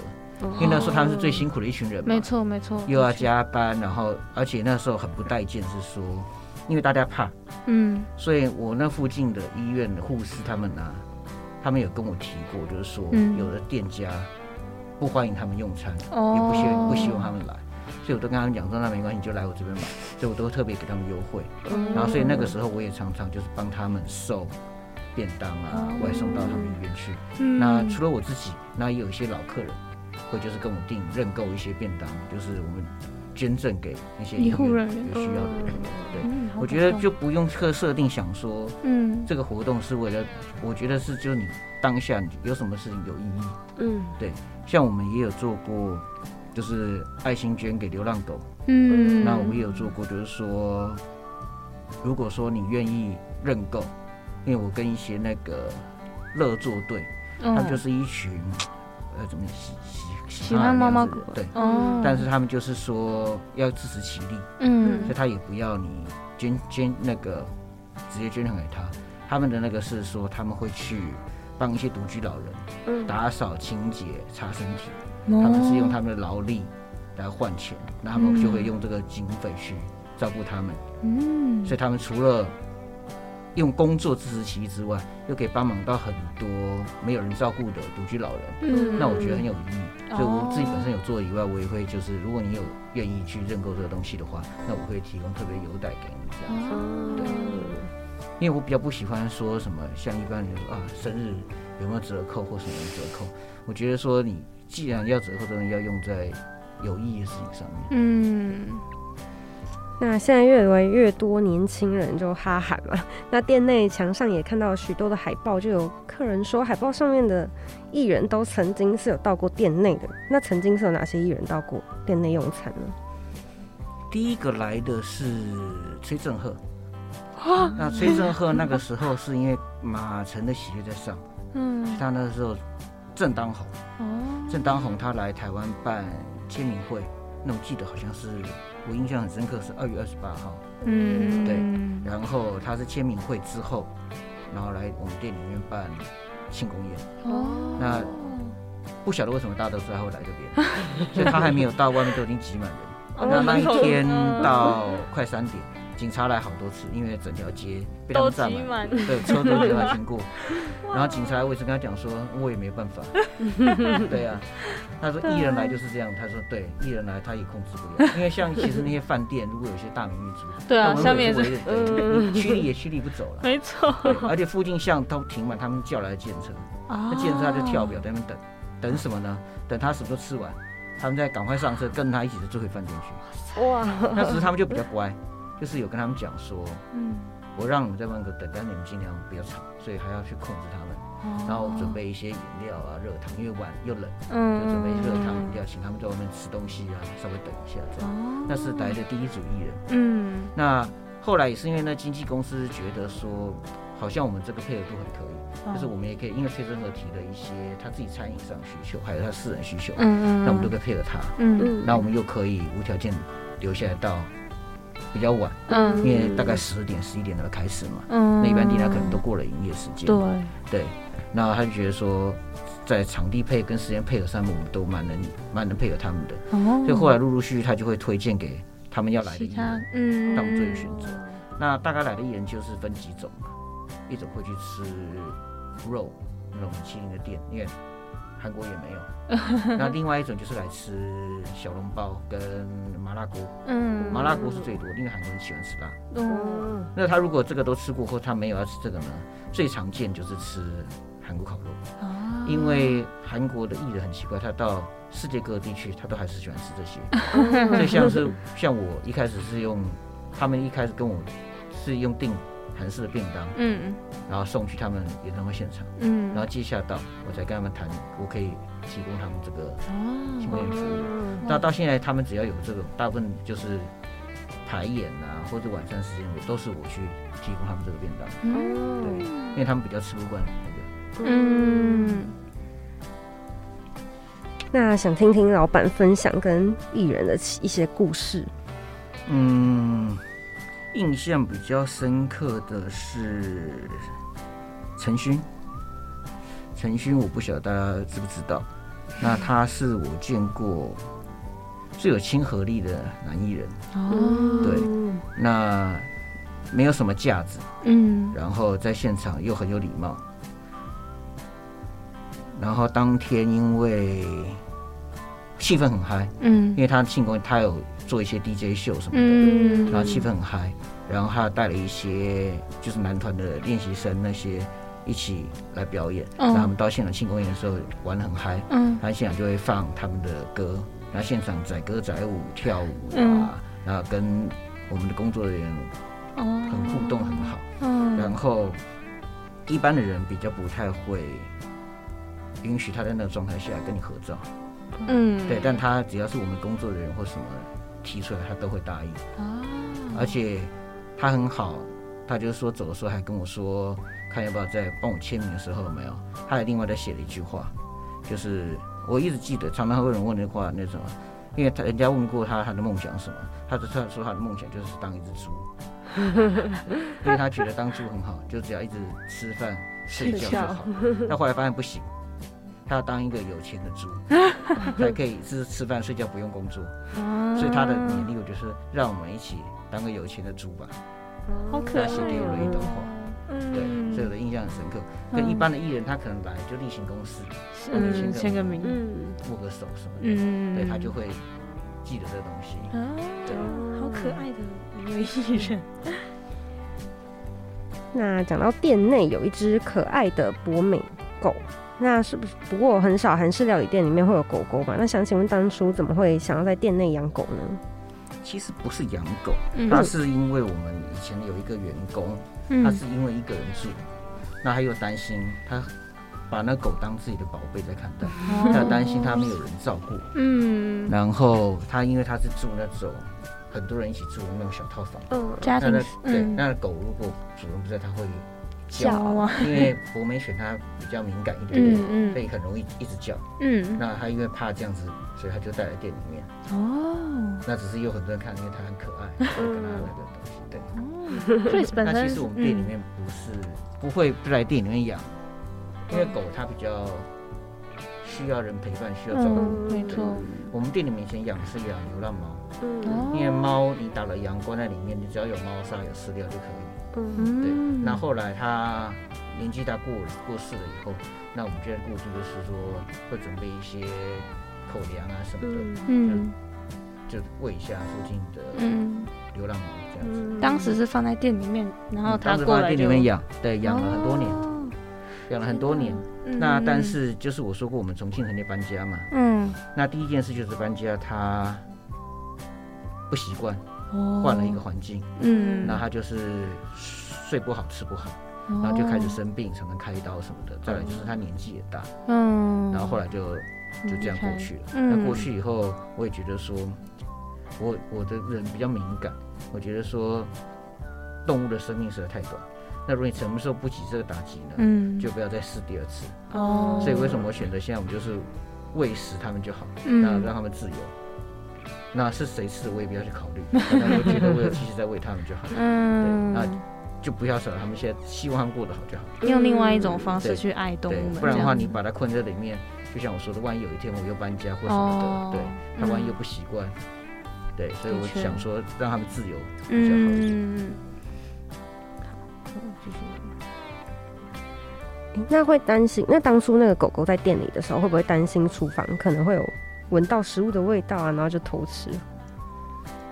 因为那时候他们是最辛苦的一群人，没错没错，又要加班，然后而且那时候很不待见，是说因为大家怕，嗯，所以我那附近的医院的护士他们呢，他们有跟我提过，就是说有的店家。不欢迎他们用餐，也不希不希望他们来，所以我都跟他们讲说，那没关系，你就来我这边买，所以我都特别给他们优惠。然后，所以那个时候我也常常就是帮他们送便当啊，外送到他们医院去。那除了我自己，那也有一些老客人会就是跟我订认购一些便当，就是我们捐赠给那些医护人员有需要的人。对，我觉得就不用特设定想说，嗯，这个活动是为了，我觉得是就你当下你有什么事情有意义，嗯，对。像我们也有做过，就是爱心捐给流浪狗。嗯，那我们也有做过，就是说，如果说你愿意认购，因为我跟一些那个乐作队，他们就是一群呃怎么喜欢猫猫狗对，哦，但是他们就是说要自食其力，嗯，所以他也不要你捐捐那个直接捐给他，他们的那个是说他们会去。帮一些独居老人打扫、清洁、擦身体，他们是用他们的劳力来换钱，那他们就会用这个经费去照顾他们。嗯，所以他们除了用工作支持其力之外，又可以帮忙到很多没有人照顾的独居老人。嗯，那我觉得很有意义。所以我自己本身有做以外，我也会就是，如果你有愿意去认购这个东西的话，那我会提供特别优待给你这样子。对。因为我比较不喜欢说什么像一般人说啊，生日有没有折扣或什么折扣？我觉得说你既然要折扣，当然要用在有意义的事情上面。嗯，那现在越来越多年轻人就哈喊嘛，那店内墙上也看到许多的海报，就有客人说海报上面的艺人都曾经是有到过店内的。那曾经是有哪些艺人到过店内用餐呢？第一个来的是崔振赫。那崔振赫那个时候是因为马城的喜悦在上，嗯，他那时候正当红，哦，正当红，他来台湾办签名会，那我记得好像是我印象很深刻是二月二十八号，嗯，对，然后他是签名会之后，然后来我们店里面办庆功宴，哦，那不晓得为什么大家都说他会来这边，所以他还没有到，外面都已经挤满人，那那一天到快三点。警察来好多次，因为整条街被他们占满，对，车都没法经过。然后警察我也是跟他讲说，我也没办法。对啊，他说艺人来就是这样。他说对，艺人来他也控制不了，因为像其实那些饭店，如果有些大名誉主，对啊，下面是驱离也驱离不走了，没错。而且附近巷都停满他们叫来的建车，那建车他就跳表在那边等，等什么呢？等他什么都吃完，他们再赶快上车跟他一起就回饭店去。哇，那时他们就比较乖。就是有跟他们讲说，嗯，我让你们在门口等，但你们尽量不要吵，所以还要去控制他们，然后准备一些饮料啊、热汤，因为晚又冷，嗯，就准备热汤饮料，请他们在外面吃东西啊，稍微等一下这样。那是来的第一组艺人，嗯，那后来也是因为那经纪公司觉得说，好像我们这个配合度很可以，就是我们也可以，因为崔振和提了一些他自己餐饮上需求，还有他私人需求，嗯嗯，那我们都可以配合他，嗯嗯，那我们又可以无条件留下来到。比较晚，嗯，因为大概十点、十一点才开始嘛，嗯，那一般店家可能都过了营业时间，对，对，那他就觉得说，在场地配跟时间配合上面，我们都蛮能、蛮能配合他们的，哦，所以后来陆陆续续他就会推荐给他们要来的艺人，嗯，当做一个选择。那大概来的艺人就是分几种，一种会去吃肉那种麒麟的店，因为。韩国也没有，那另外一种就是来吃小笼包跟麻辣锅，嗯，麻辣锅是最多，因为韩国人喜欢吃辣。哦，那他如果这个都吃过后，他没有要吃这个呢？最常见就是吃韩国烤肉。哦，因为韩国的艺人很奇怪，他到世界各个地去，他都还是喜欢吃这些。所以像是像我一开始是用，他们一开始跟我是用订。韩式的便当，嗯，然后送去他们演唱会现场，嗯，然后接下到我才跟他们谈，我可以提供他们这个庆功宴服务。那到现在他们只要有这个，大部分就是排演啊或者晚餐时间，我都是我去提供他们这个便当，嗯，对，因为他们比较吃不惯那个，嗯。那想听听老板分享跟艺人的一些故事，嗯。印象比较深刻的是陈勋，陈勋我不晓得大家知不知道，那他是我见过最有亲和力的男艺人。哦，对，那没有什么架子，嗯，然后在现场又很有礼貌，然后当天因为气氛很嗨，嗯，因为他庆功他有。做一些 DJ 秀什么的，然后气氛很嗨，然后他带了一些就是男团的练习生那些一起来表演，然后他们到现场庆功宴的时候玩的很嗨，嗯，他现场就会放他们的歌，然后现场载歌载舞跳舞啊，然后跟我们的工作人员很互动很好，嗯，然后一般的人比较不太会允许他在那个状态下跟你合照，嗯，对，但他只要是我们工作人员或什么。提出来他都会答应。哦，而且他很好，他就是说走的时候还跟我说，看要不要再帮我签名的时候没有，他还另外再写了一句话，就是我一直记得，常常会有人问那话那什么，因为他人家问过他他的梦想什么，他就他说他的梦想就是当一只猪，因为他觉得当猪很好，就只要一直吃饭睡觉就好，但后来发现不行。他要当一个有钱的猪，才可以是吃饭睡觉不用工作，所以他的勉励我就是让我们一起当个有钱的猪吧。好可爱。写给我了一段话，对，所以我的印象很深刻。跟一般的艺人，他可能来就例行公事，签个名，握个手什么的，对他就会记得这东西。对，好可爱的一位艺人。那讲到店内有一只可爱的博美狗。那是不是？不过很少韩式料理店里面会有狗狗吧？那想请问当初怎么会想要在店内养狗呢？其实不是养狗，那是因为我们以前有一个员工，他是因为一个人住，那他又担心他把那狗当自己的宝贝在看待，他担心他没有人照顾，嗯，然后他因为他是住那种很多人一起住的那种小套房，嗯，家庭，对，那狗如果主人不在，他会。叫啊，因为博美犬它比较敏感一点点，所以很容易一直叫。嗯，那它因为怕这样子，所以它就带来店里面。哦，那只是有很多人看，因为它很可爱，跟它那个东西。对。哦，那其实我们店里面不是不会来店里面养，因为狗它比较需要人陪伴，需要照顾。没错。我们店里面以前养的是养流浪猫。嗯，因为猫你打了羊关在里面，你只要有猫砂有饲料就可以。嗯，对。那后来它年纪大过过世了以后，那我们现在固定就是说会准备一些口粮啊什么的，嗯，就喂一下附近的流浪猫这样子。当时是放在店里面，然后他过来店里面养，对，养了很多年，养了很多年。那但是就是我说过，我们重庆肯定搬家嘛。嗯。那第一件事就是搬家，他不习惯，换了一个环境。嗯。那他就是睡不好，吃不好，然后就开始生病，常常开刀什么的。再来就是他年纪也大。嗯。然后后来就就这样过去了。那过去以后，我也觉得说，我我的人比较敏感，我觉得说，动物的生命实在太短。那如果你什么时候不起这个打击呢？嗯，就不要再试第二次。哦，所以为什么我选择现在我们就是喂食他们就好，那让他们自由。那是谁吃我也不要去考虑，我觉得我有继续在喂他们就好了。嗯，对，那就不要舍他们现在希望他们过得好就好。用另外一种方式去爱动物，不然的话你把它困在里面，就像我说的，万一有一天我又搬家或什么的，对，他万一又不习惯，对，所以我想说让他们自由比较好。嗯。那会担心？那当初那个狗狗在店里的时候，会不会担心厨房可能会有闻到食物的味道啊？然后就偷吃？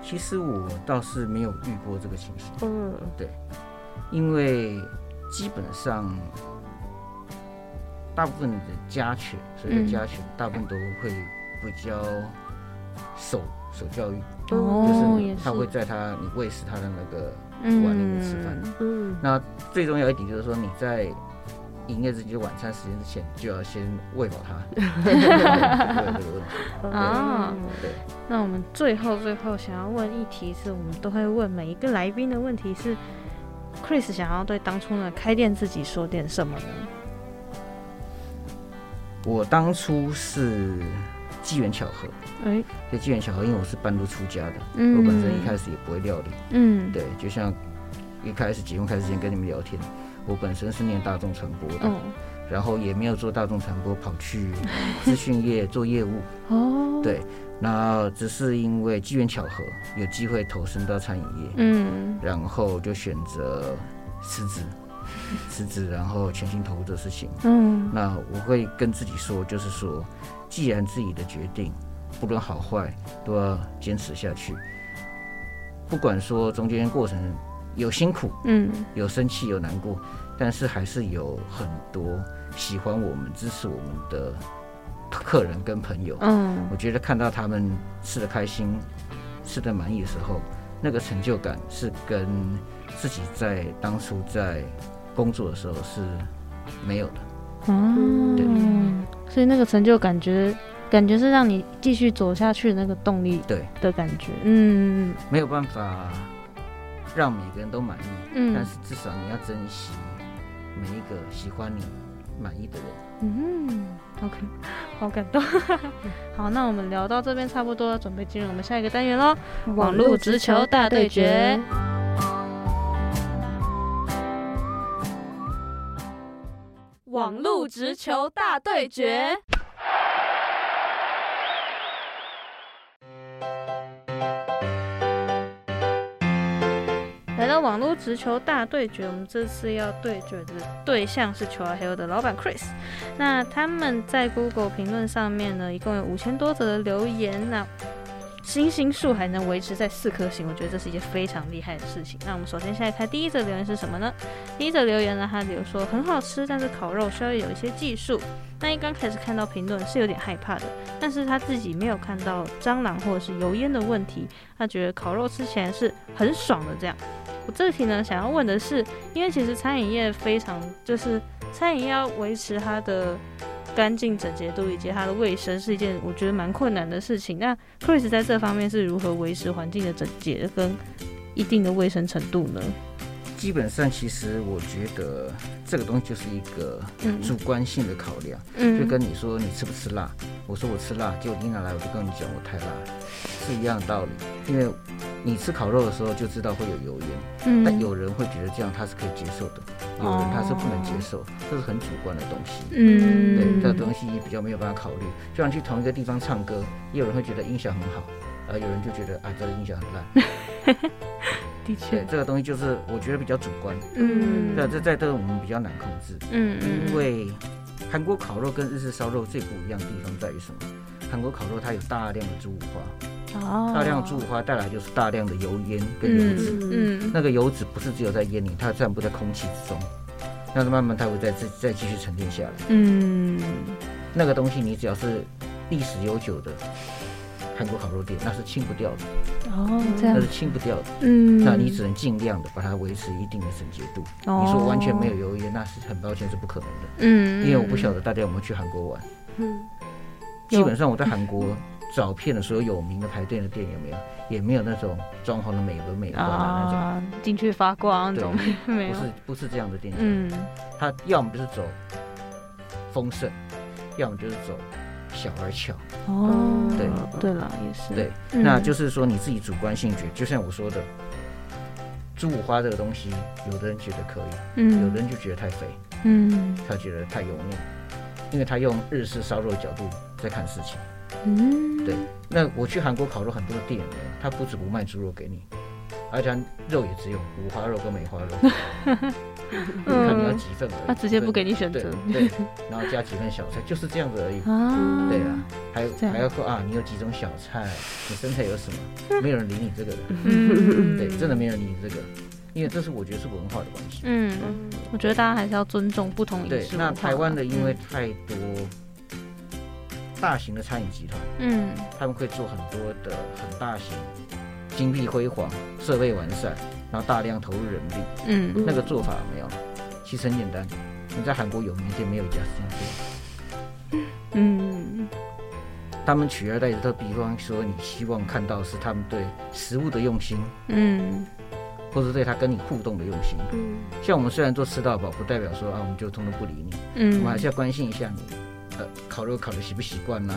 其实我倒是没有遇过这个情形。嗯，对，因为基本上大部分的家犬，所以家犬大部分都会比较守守教育，就是它会在它你喂食它的那个。碗里面吃饭。嗯，那最重要一点就是说，你在营业日就晚餐时间之前，就要先喂饱它。这个问题啊，对。那我们最后最后想要问一题，是我们都会问每一个来宾的问题是：Chris 想要对当初呢开店自己说点什么呢？我当初是机缘巧合。哎，这机缘巧合，因为我是半路出家的，我本身一开始也不会料理。嗯，对，就像一开始节目开始前跟你们聊天，我本身是念大众传播的，然后也没有做大众传播，跑去 资讯业做业务。哦，对，那只是因为机缘巧合，有机会投身到餐饮业。嗯，然后就选择辞职，辞职，然后全心投入这事情。嗯，那我会跟自己说，就是说，既然自己的决定。不论好坏，都要坚持下去。不管说中间过程有辛苦，嗯，有生气，有难过，但是还是有很多喜欢我们、支持我们的客人跟朋友。嗯，我觉得看到他们吃的开心、吃的满意的时候，那个成就感是跟自己在当初在工作的时候是没有的。嗯，对，所以那个成就感觉。感觉是让你继续走下去的那个动力，对。的感觉，嗯，没有办法让每个人都满意，嗯，但是至少你要珍惜每一个喜欢你、满意的人，嗯，OK，好感动，好，那我们聊到这边差不多，准备进入我们下一个单元喽，网络直球大对决，网络直球大对决。来到网络直球大对决，我们这次要对决的对象是球儿黑的老板 Chris。那他们在 Google 评论上面呢，一共有五千多则的留言，那星星数还能维持在四颗星，我觉得这是一件非常厉害的事情。那我们首先先来看第一则留言是什么呢？第一则留言呢，他比如说很好吃，但是烤肉需要有一些技术。那一刚开始看到评论是有点害怕的，但是他自己没有看到蟑螂或者是油烟的问题，他觉得烤肉吃起来是很爽的这样。我这题呢，想要问的是，因为其实餐饮业非常，就是餐饮要维持它的干净整洁度以及它的卫生，是一件我觉得蛮困难的事情。那 Chris 在这方面是如何维持环境的整洁跟一定的卫生程度呢？基本上，其实我觉得这个东西就是一个主观性的考量，就跟你说你吃不吃辣，我说我吃辣，结果你拿来我就跟你讲我太辣，是一样的道理，因为。你吃烤肉的时候就知道会有油烟，但有人会觉得这样他是可以接受的，有人他是不能接受，这是很主观的东西。嗯，对，这个东西比较没有办法考虑。就像去同一个地方唱歌，也有人会觉得音响很好，呃，有人就觉得啊，这个印象很烂。的确，这个东西就是我觉得比较主观。嗯，对，这在这我们比较难控制。嗯因为韩国烤肉跟日式烧肉最不一样的地方在于什么？韩国烤肉它有大量的猪五花，哦，大量猪五花带来就是大量的油烟跟油脂。嗯，那个油脂不是只有在烟里，它散布在空气之中，那慢慢它会再再再继续沉淀下来。嗯，那个东西你只要是历史悠久的。韩国烤肉店那是清不掉的哦，这样那是清不掉的。嗯，那你只能尽量的把它维持一定的整洁度。哦，你说完全没有油烟，那是很抱歉是不可能的。嗯，因为我不晓得大家有没有去韩国玩。嗯，基本上我在韩国找遍了所有有名的排队的店，有没有？也没有那种装潢的美轮美奂的那种，进去发光那种，没有。不是不是这样的店。嗯，他要么就是走丰盛，要么就是走。小而巧哦，对。对了，也是。对，那就是说你自己主观性觉，就像我说的，猪五花这个东西，有的人觉得可以，嗯，有的人就觉得太肥，嗯，他觉得太油腻，因为他用日式烧肉的角度在看事情，嗯，对。那我去韩国烤肉很多的店呢，他不止不卖猪肉给你，而且肉也只有五花肉跟梅花肉。看你要几份，他直接不给你选择，对，然后加几份小菜，就是这样子而已。啊，对啊，还有还要说啊，你有几种小菜，你身材有什么？没有人理你这个的，对，真的没人理你这个，因为这是我觉得是文化的关系。嗯，我觉得大家还是要尊重不同饮食那台湾的因为太多大型的餐饮集团，嗯，他们会做很多的很大型。金碧辉煌，设备完善，然后大量投入人力，嗯，那个做法没有，其实很简单。你在韩国有名店没有一家是这样做，嗯，他们取而代之的，比方说你希望看到是他们对食物的用心，嗯，或者对他跟你互动的用心，嗯，像我们虽然做吃到饱，不代表说啊我们就通通不理你，嗯，我们还是要关心一下你。呃，烤肉烤的习不习惯呐？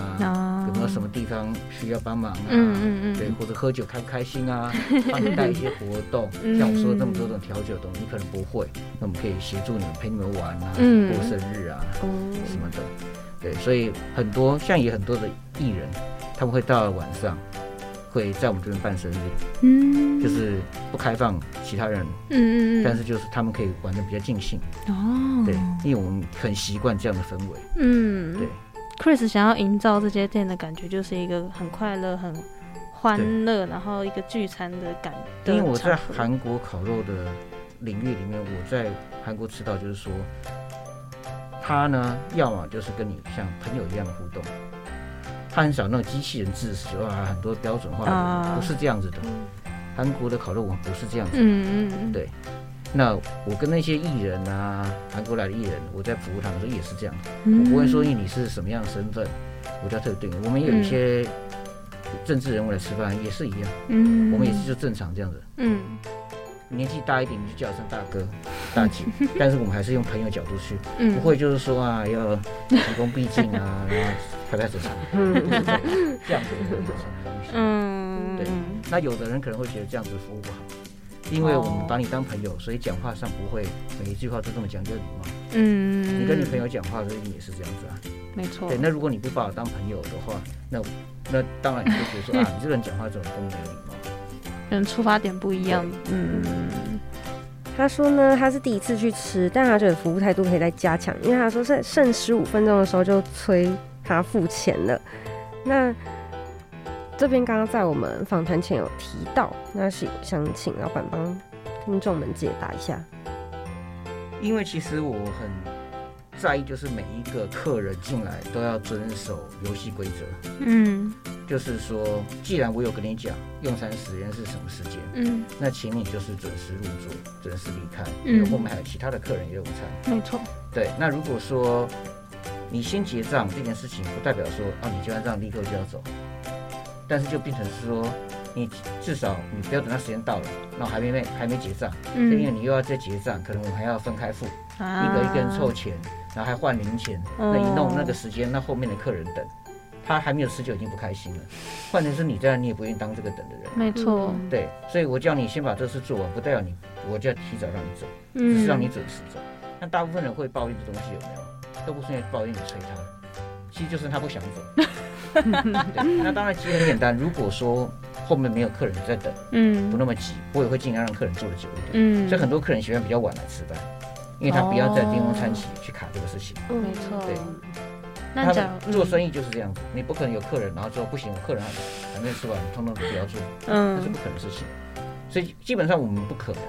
有没有什么地方需要帮忙啊？嗯嗯嗯，对，或者喝酒开不开心啊？帮你带一些活动，像我说的那么多种调酒的东西，你可能不会，那我们可以协助你们陪你们玩啊，过生日啊，什么的。对，所以很多像也很多的艺人，他们会到了晚上。会在我们这边办生日，嗯，就是不开放其他人，嗯嗯但是就是他们可以玩的比较尽兴，哦，对，因为我们很习惯这样的氛围，嗯，对。Chris 想要营造这些店的感觉，就是一个很快乐、很欢乐，然后一个聚餐的感。因为我在韩国烤肉的领域里面，我在韩国吃到就是说，他呢，要么就是跟你像朋友一样的互动。他很少那种机器人制式啊，很多标准化的，不是这样子的。韩国的烤肉网不是这样子。嗯嗯对。那我跟那些艺人啊，韩国来的艺人，我在服务他们时候也是这样。我不会说你是什么样的身份，我叫特定。我们有一些政治人物来吃饭也是一样。嗯。我们也是就正常这样子。嗯。年纪大一点，你就叫声大哥、大姐，但是我们还是用朋友角度去，不会就是说啊，要毕恭毕敬啊，然后拍拍手上，这样子的。嗯，对。那有的人可能会觉得这样子服务不好，因为我们把你当朋友，所以讲话上不会每一句话都这么讲究礼貌。嗯，你跟你朋友讲话的时候也是这样子啊。没错。对，那如果你不把我当朋友的话，那那当然你就觉得说 啊，你这个人讲话怎么这么没有礼貌？人出发点不一样。嗯，他说呢，他是第一次去吃，但他觉得服务态度可以再加强，因为他说在剩十五分钟的时候就催他付钱了。那这边刚刚在我们访谈前有提到，那是想请老板帮听众们解答一下。因为其实我很。在意就是每一个客人进来都要遵守游戏规则。嗯，就是说，既然我有跟你讲用餐时间是什么时间，嗯，那请你就是准时入座，准时离开，因为后面还有其他的客人也有餐。没错。对，那如果说你先结账这件事情，不代表说啊你结完账立刻就要走，但是就变成是说你至少你不要等到时间到了，那还没没还没结账，嗯，因为你又要再结账，可能我们还要分开付，一个一个人凑钱。然后还换零钱，那一弄那个时间，那后面的客人等，他还没有吃就已经不开心了。换成是你这样，你也不愿意当这个等的人。没错，对，所以我叫你先把这事做完，不代表你我就要提早让你走，只是让你准时走。那大部分人会抱怨的东西有没有？都不是因为抱怨你催他，其实就是他不想走。那当然其实很简单，如果说后面没有客人在等，嗯，不那么急，我也会尽量让客人坐的久一点。嗯，所以很多客人喜欢比较晚来吃饭，因为他不要在巅峰餐期去卡这个事情。嗯，没错。对。那他们做生意就是这样子，你不可能有客人，然后之后不行，我客人还还没吃完，通通不要做，嗯，这是不可能的事情。所以基本上我们不可能。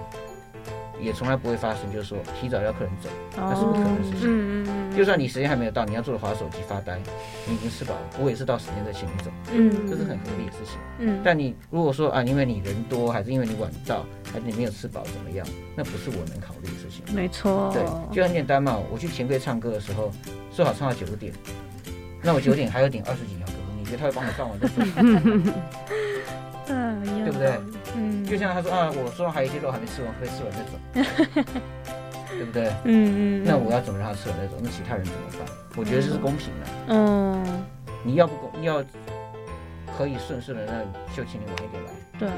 也从来不会发生，就是说提早要客人走，那是不可能的事情。嗯嗯就算你时间还没有到，你要坐着划手机发呆，你已经吃饱了，我也是到时间再请你走。嗯，这是很合理的事情。嗯，但你如果说啊，因为你人多，还是因为你晚到，还是你没有吃饱怎么样？那不是我能考虑的事情。没错。对，就很简单嘛。我去前柜唱歌的时候，说好唱到九点，那我九点还有点二十几秒歌，你觉得他会帮我唱完再走？嗯，对不对？嗯，就像他说啊，我说还有一些肉还没吃完，可以吃完再走，对不对？嗯嗯。那我要怎么让他吃完再走？那其他人怎么办？我觉得这是公平的。嗯。你要不公，你要可以顺势的，那就请你晚一点来。对，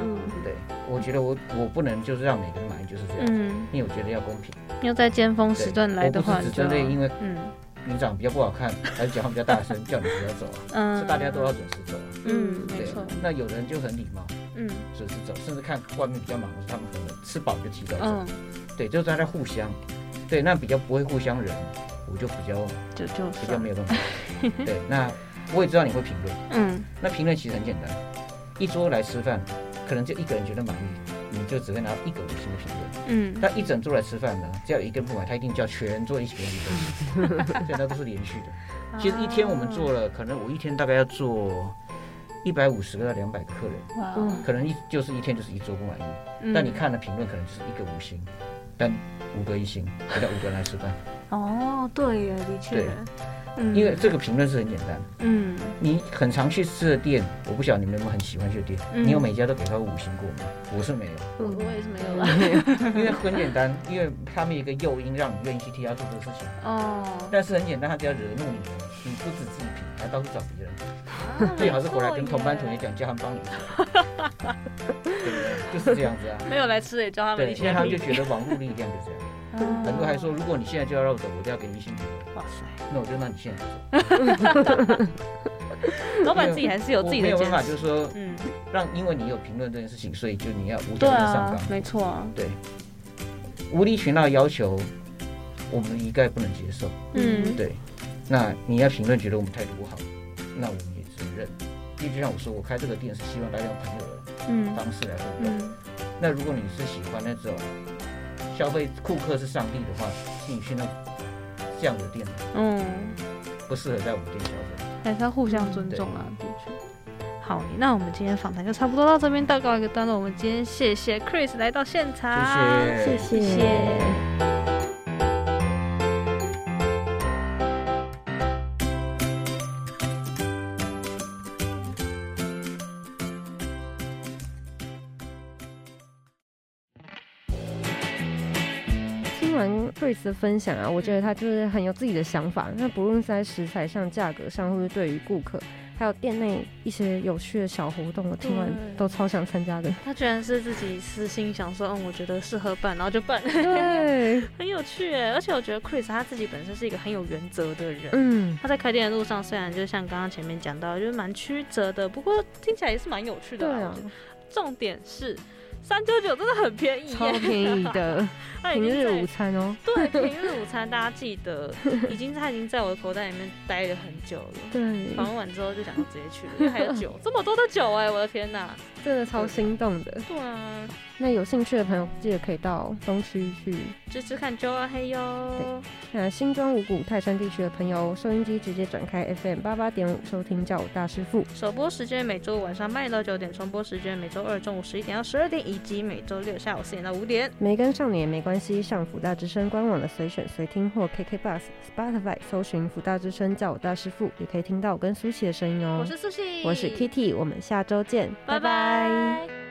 对。我觉得我我不能就是让每个人满意就是这样。嗯。因为我觉得要公平。要在尖峰时段来的话，只针对因为嗯。你长得比较不好看，还是讲话比较大声，叫你不要走啊？嗯，是大家都要准时走。嗯，没错。那有人就很礼貌，嗯，准时走，甚至看外面比较忙的时候，他们可能吃饱就提早走。嗯，对，就是大家互相，对，那比较不会互相忍，我就比较就就比较没有办法。对，那我也知道你会评论，嗯，那评论其实很简单，一桌来吃饭，可能就一个人觉得满意。你就只会拿到一个五星的评论，嗯，但一整桌来吃饭呢，只要有一根不满，他一定叫全桌一起给你分，所以那都是连续的。其实一天我们做了，可能我一天大概要做一百五十个到两百个客人，可能一就是一天就是一桌不满意，但你看的评论可能就是一个五星，但五个一星，叫五个人来吃饭。哦，对呀，的确。因为这个评论是很简单，嗯，你很常去吃的店，我不晓得你们有没有很喜欢去的店，你有每家都给他五星过吗？我是没有，我我也是没有了，因为很简单，因为他们有一个诱因让你愿意去替他做这个事情，哦，但是很简单，他只要惹怒你，你不止自己品，还到处找别人，最好是回来跟同班同学讲，叫他们帮你做，对不对？就是这样子啊，没有来吃也叫他们，对，现在他们就觉得网络力量就这样。很多还说，如果你现在就要让我走，我就要给你一星评论。哇塞，那我就让你现在走。老板自己还是有自己的想法，就是说，嗯，让因为你有评论这件事情，所以就你要无条件上岗。没错，对，无理取闹要求，我们一概不能接受。嗯，对，那你要评论觉得我们态度不好，那我们认。因为就像我说，我开这个店是希望大家用朋友的方式来互动。那如果你是喜欢那种。消费顾客是上帝的话，请你去那这样的店，嗯，不适合在我们店消费，还是要互相尊重啊，的确。好，那我们今天访谈就差不多到这边，到告一个段落。我们今天谢谢 Chris 来到现场，谢谢，谢谢。分享啊，我觉得他就是很有自己的想法。那不论是在食材上、价格上，或是对于顾客，还有店内一些有趣的小活动，我听完都超想参加的。他居然是自己私心想说，嗯，我觉得适合办，然后就办。对，很有趣哎。而且我觉得 Chris 他自己本身是一个很有原则的人。嗯，他在开店的路上，虽然就像刚刚前面讲到，就是蛮曲折的，不过听起来也是蛮有趣的。对啊，重点是。三九九真的很便宜，超便宜的 平日午餐哦。对，平日午餐大家记得，已经他已经在我的口袋里面待了很久了。对，访问完之后就想直接去了，因为还有酒，这么多的酒哎，我的天哪！真的超心动的。对啊，那有兴趣的朋友记得可以到东区去支持看周二黑哟。对，那新庄五谷泰山地区的朋友，收音机直接转开 FM 八八点五收听叫我大师傅。首播时间每周五晚上八点到九点，重播时间每周二中午十一点到十二点，以及每周六下午四点到五点。没跟上你也没关系，上福大之声官网的随选随听或 KK Bus、Spotify 搜寻福大之声叫我大师傅，也可以听到我跟苏琪的声音哦。我是苏琪，我是 Kitty，我们下周见，拜拜。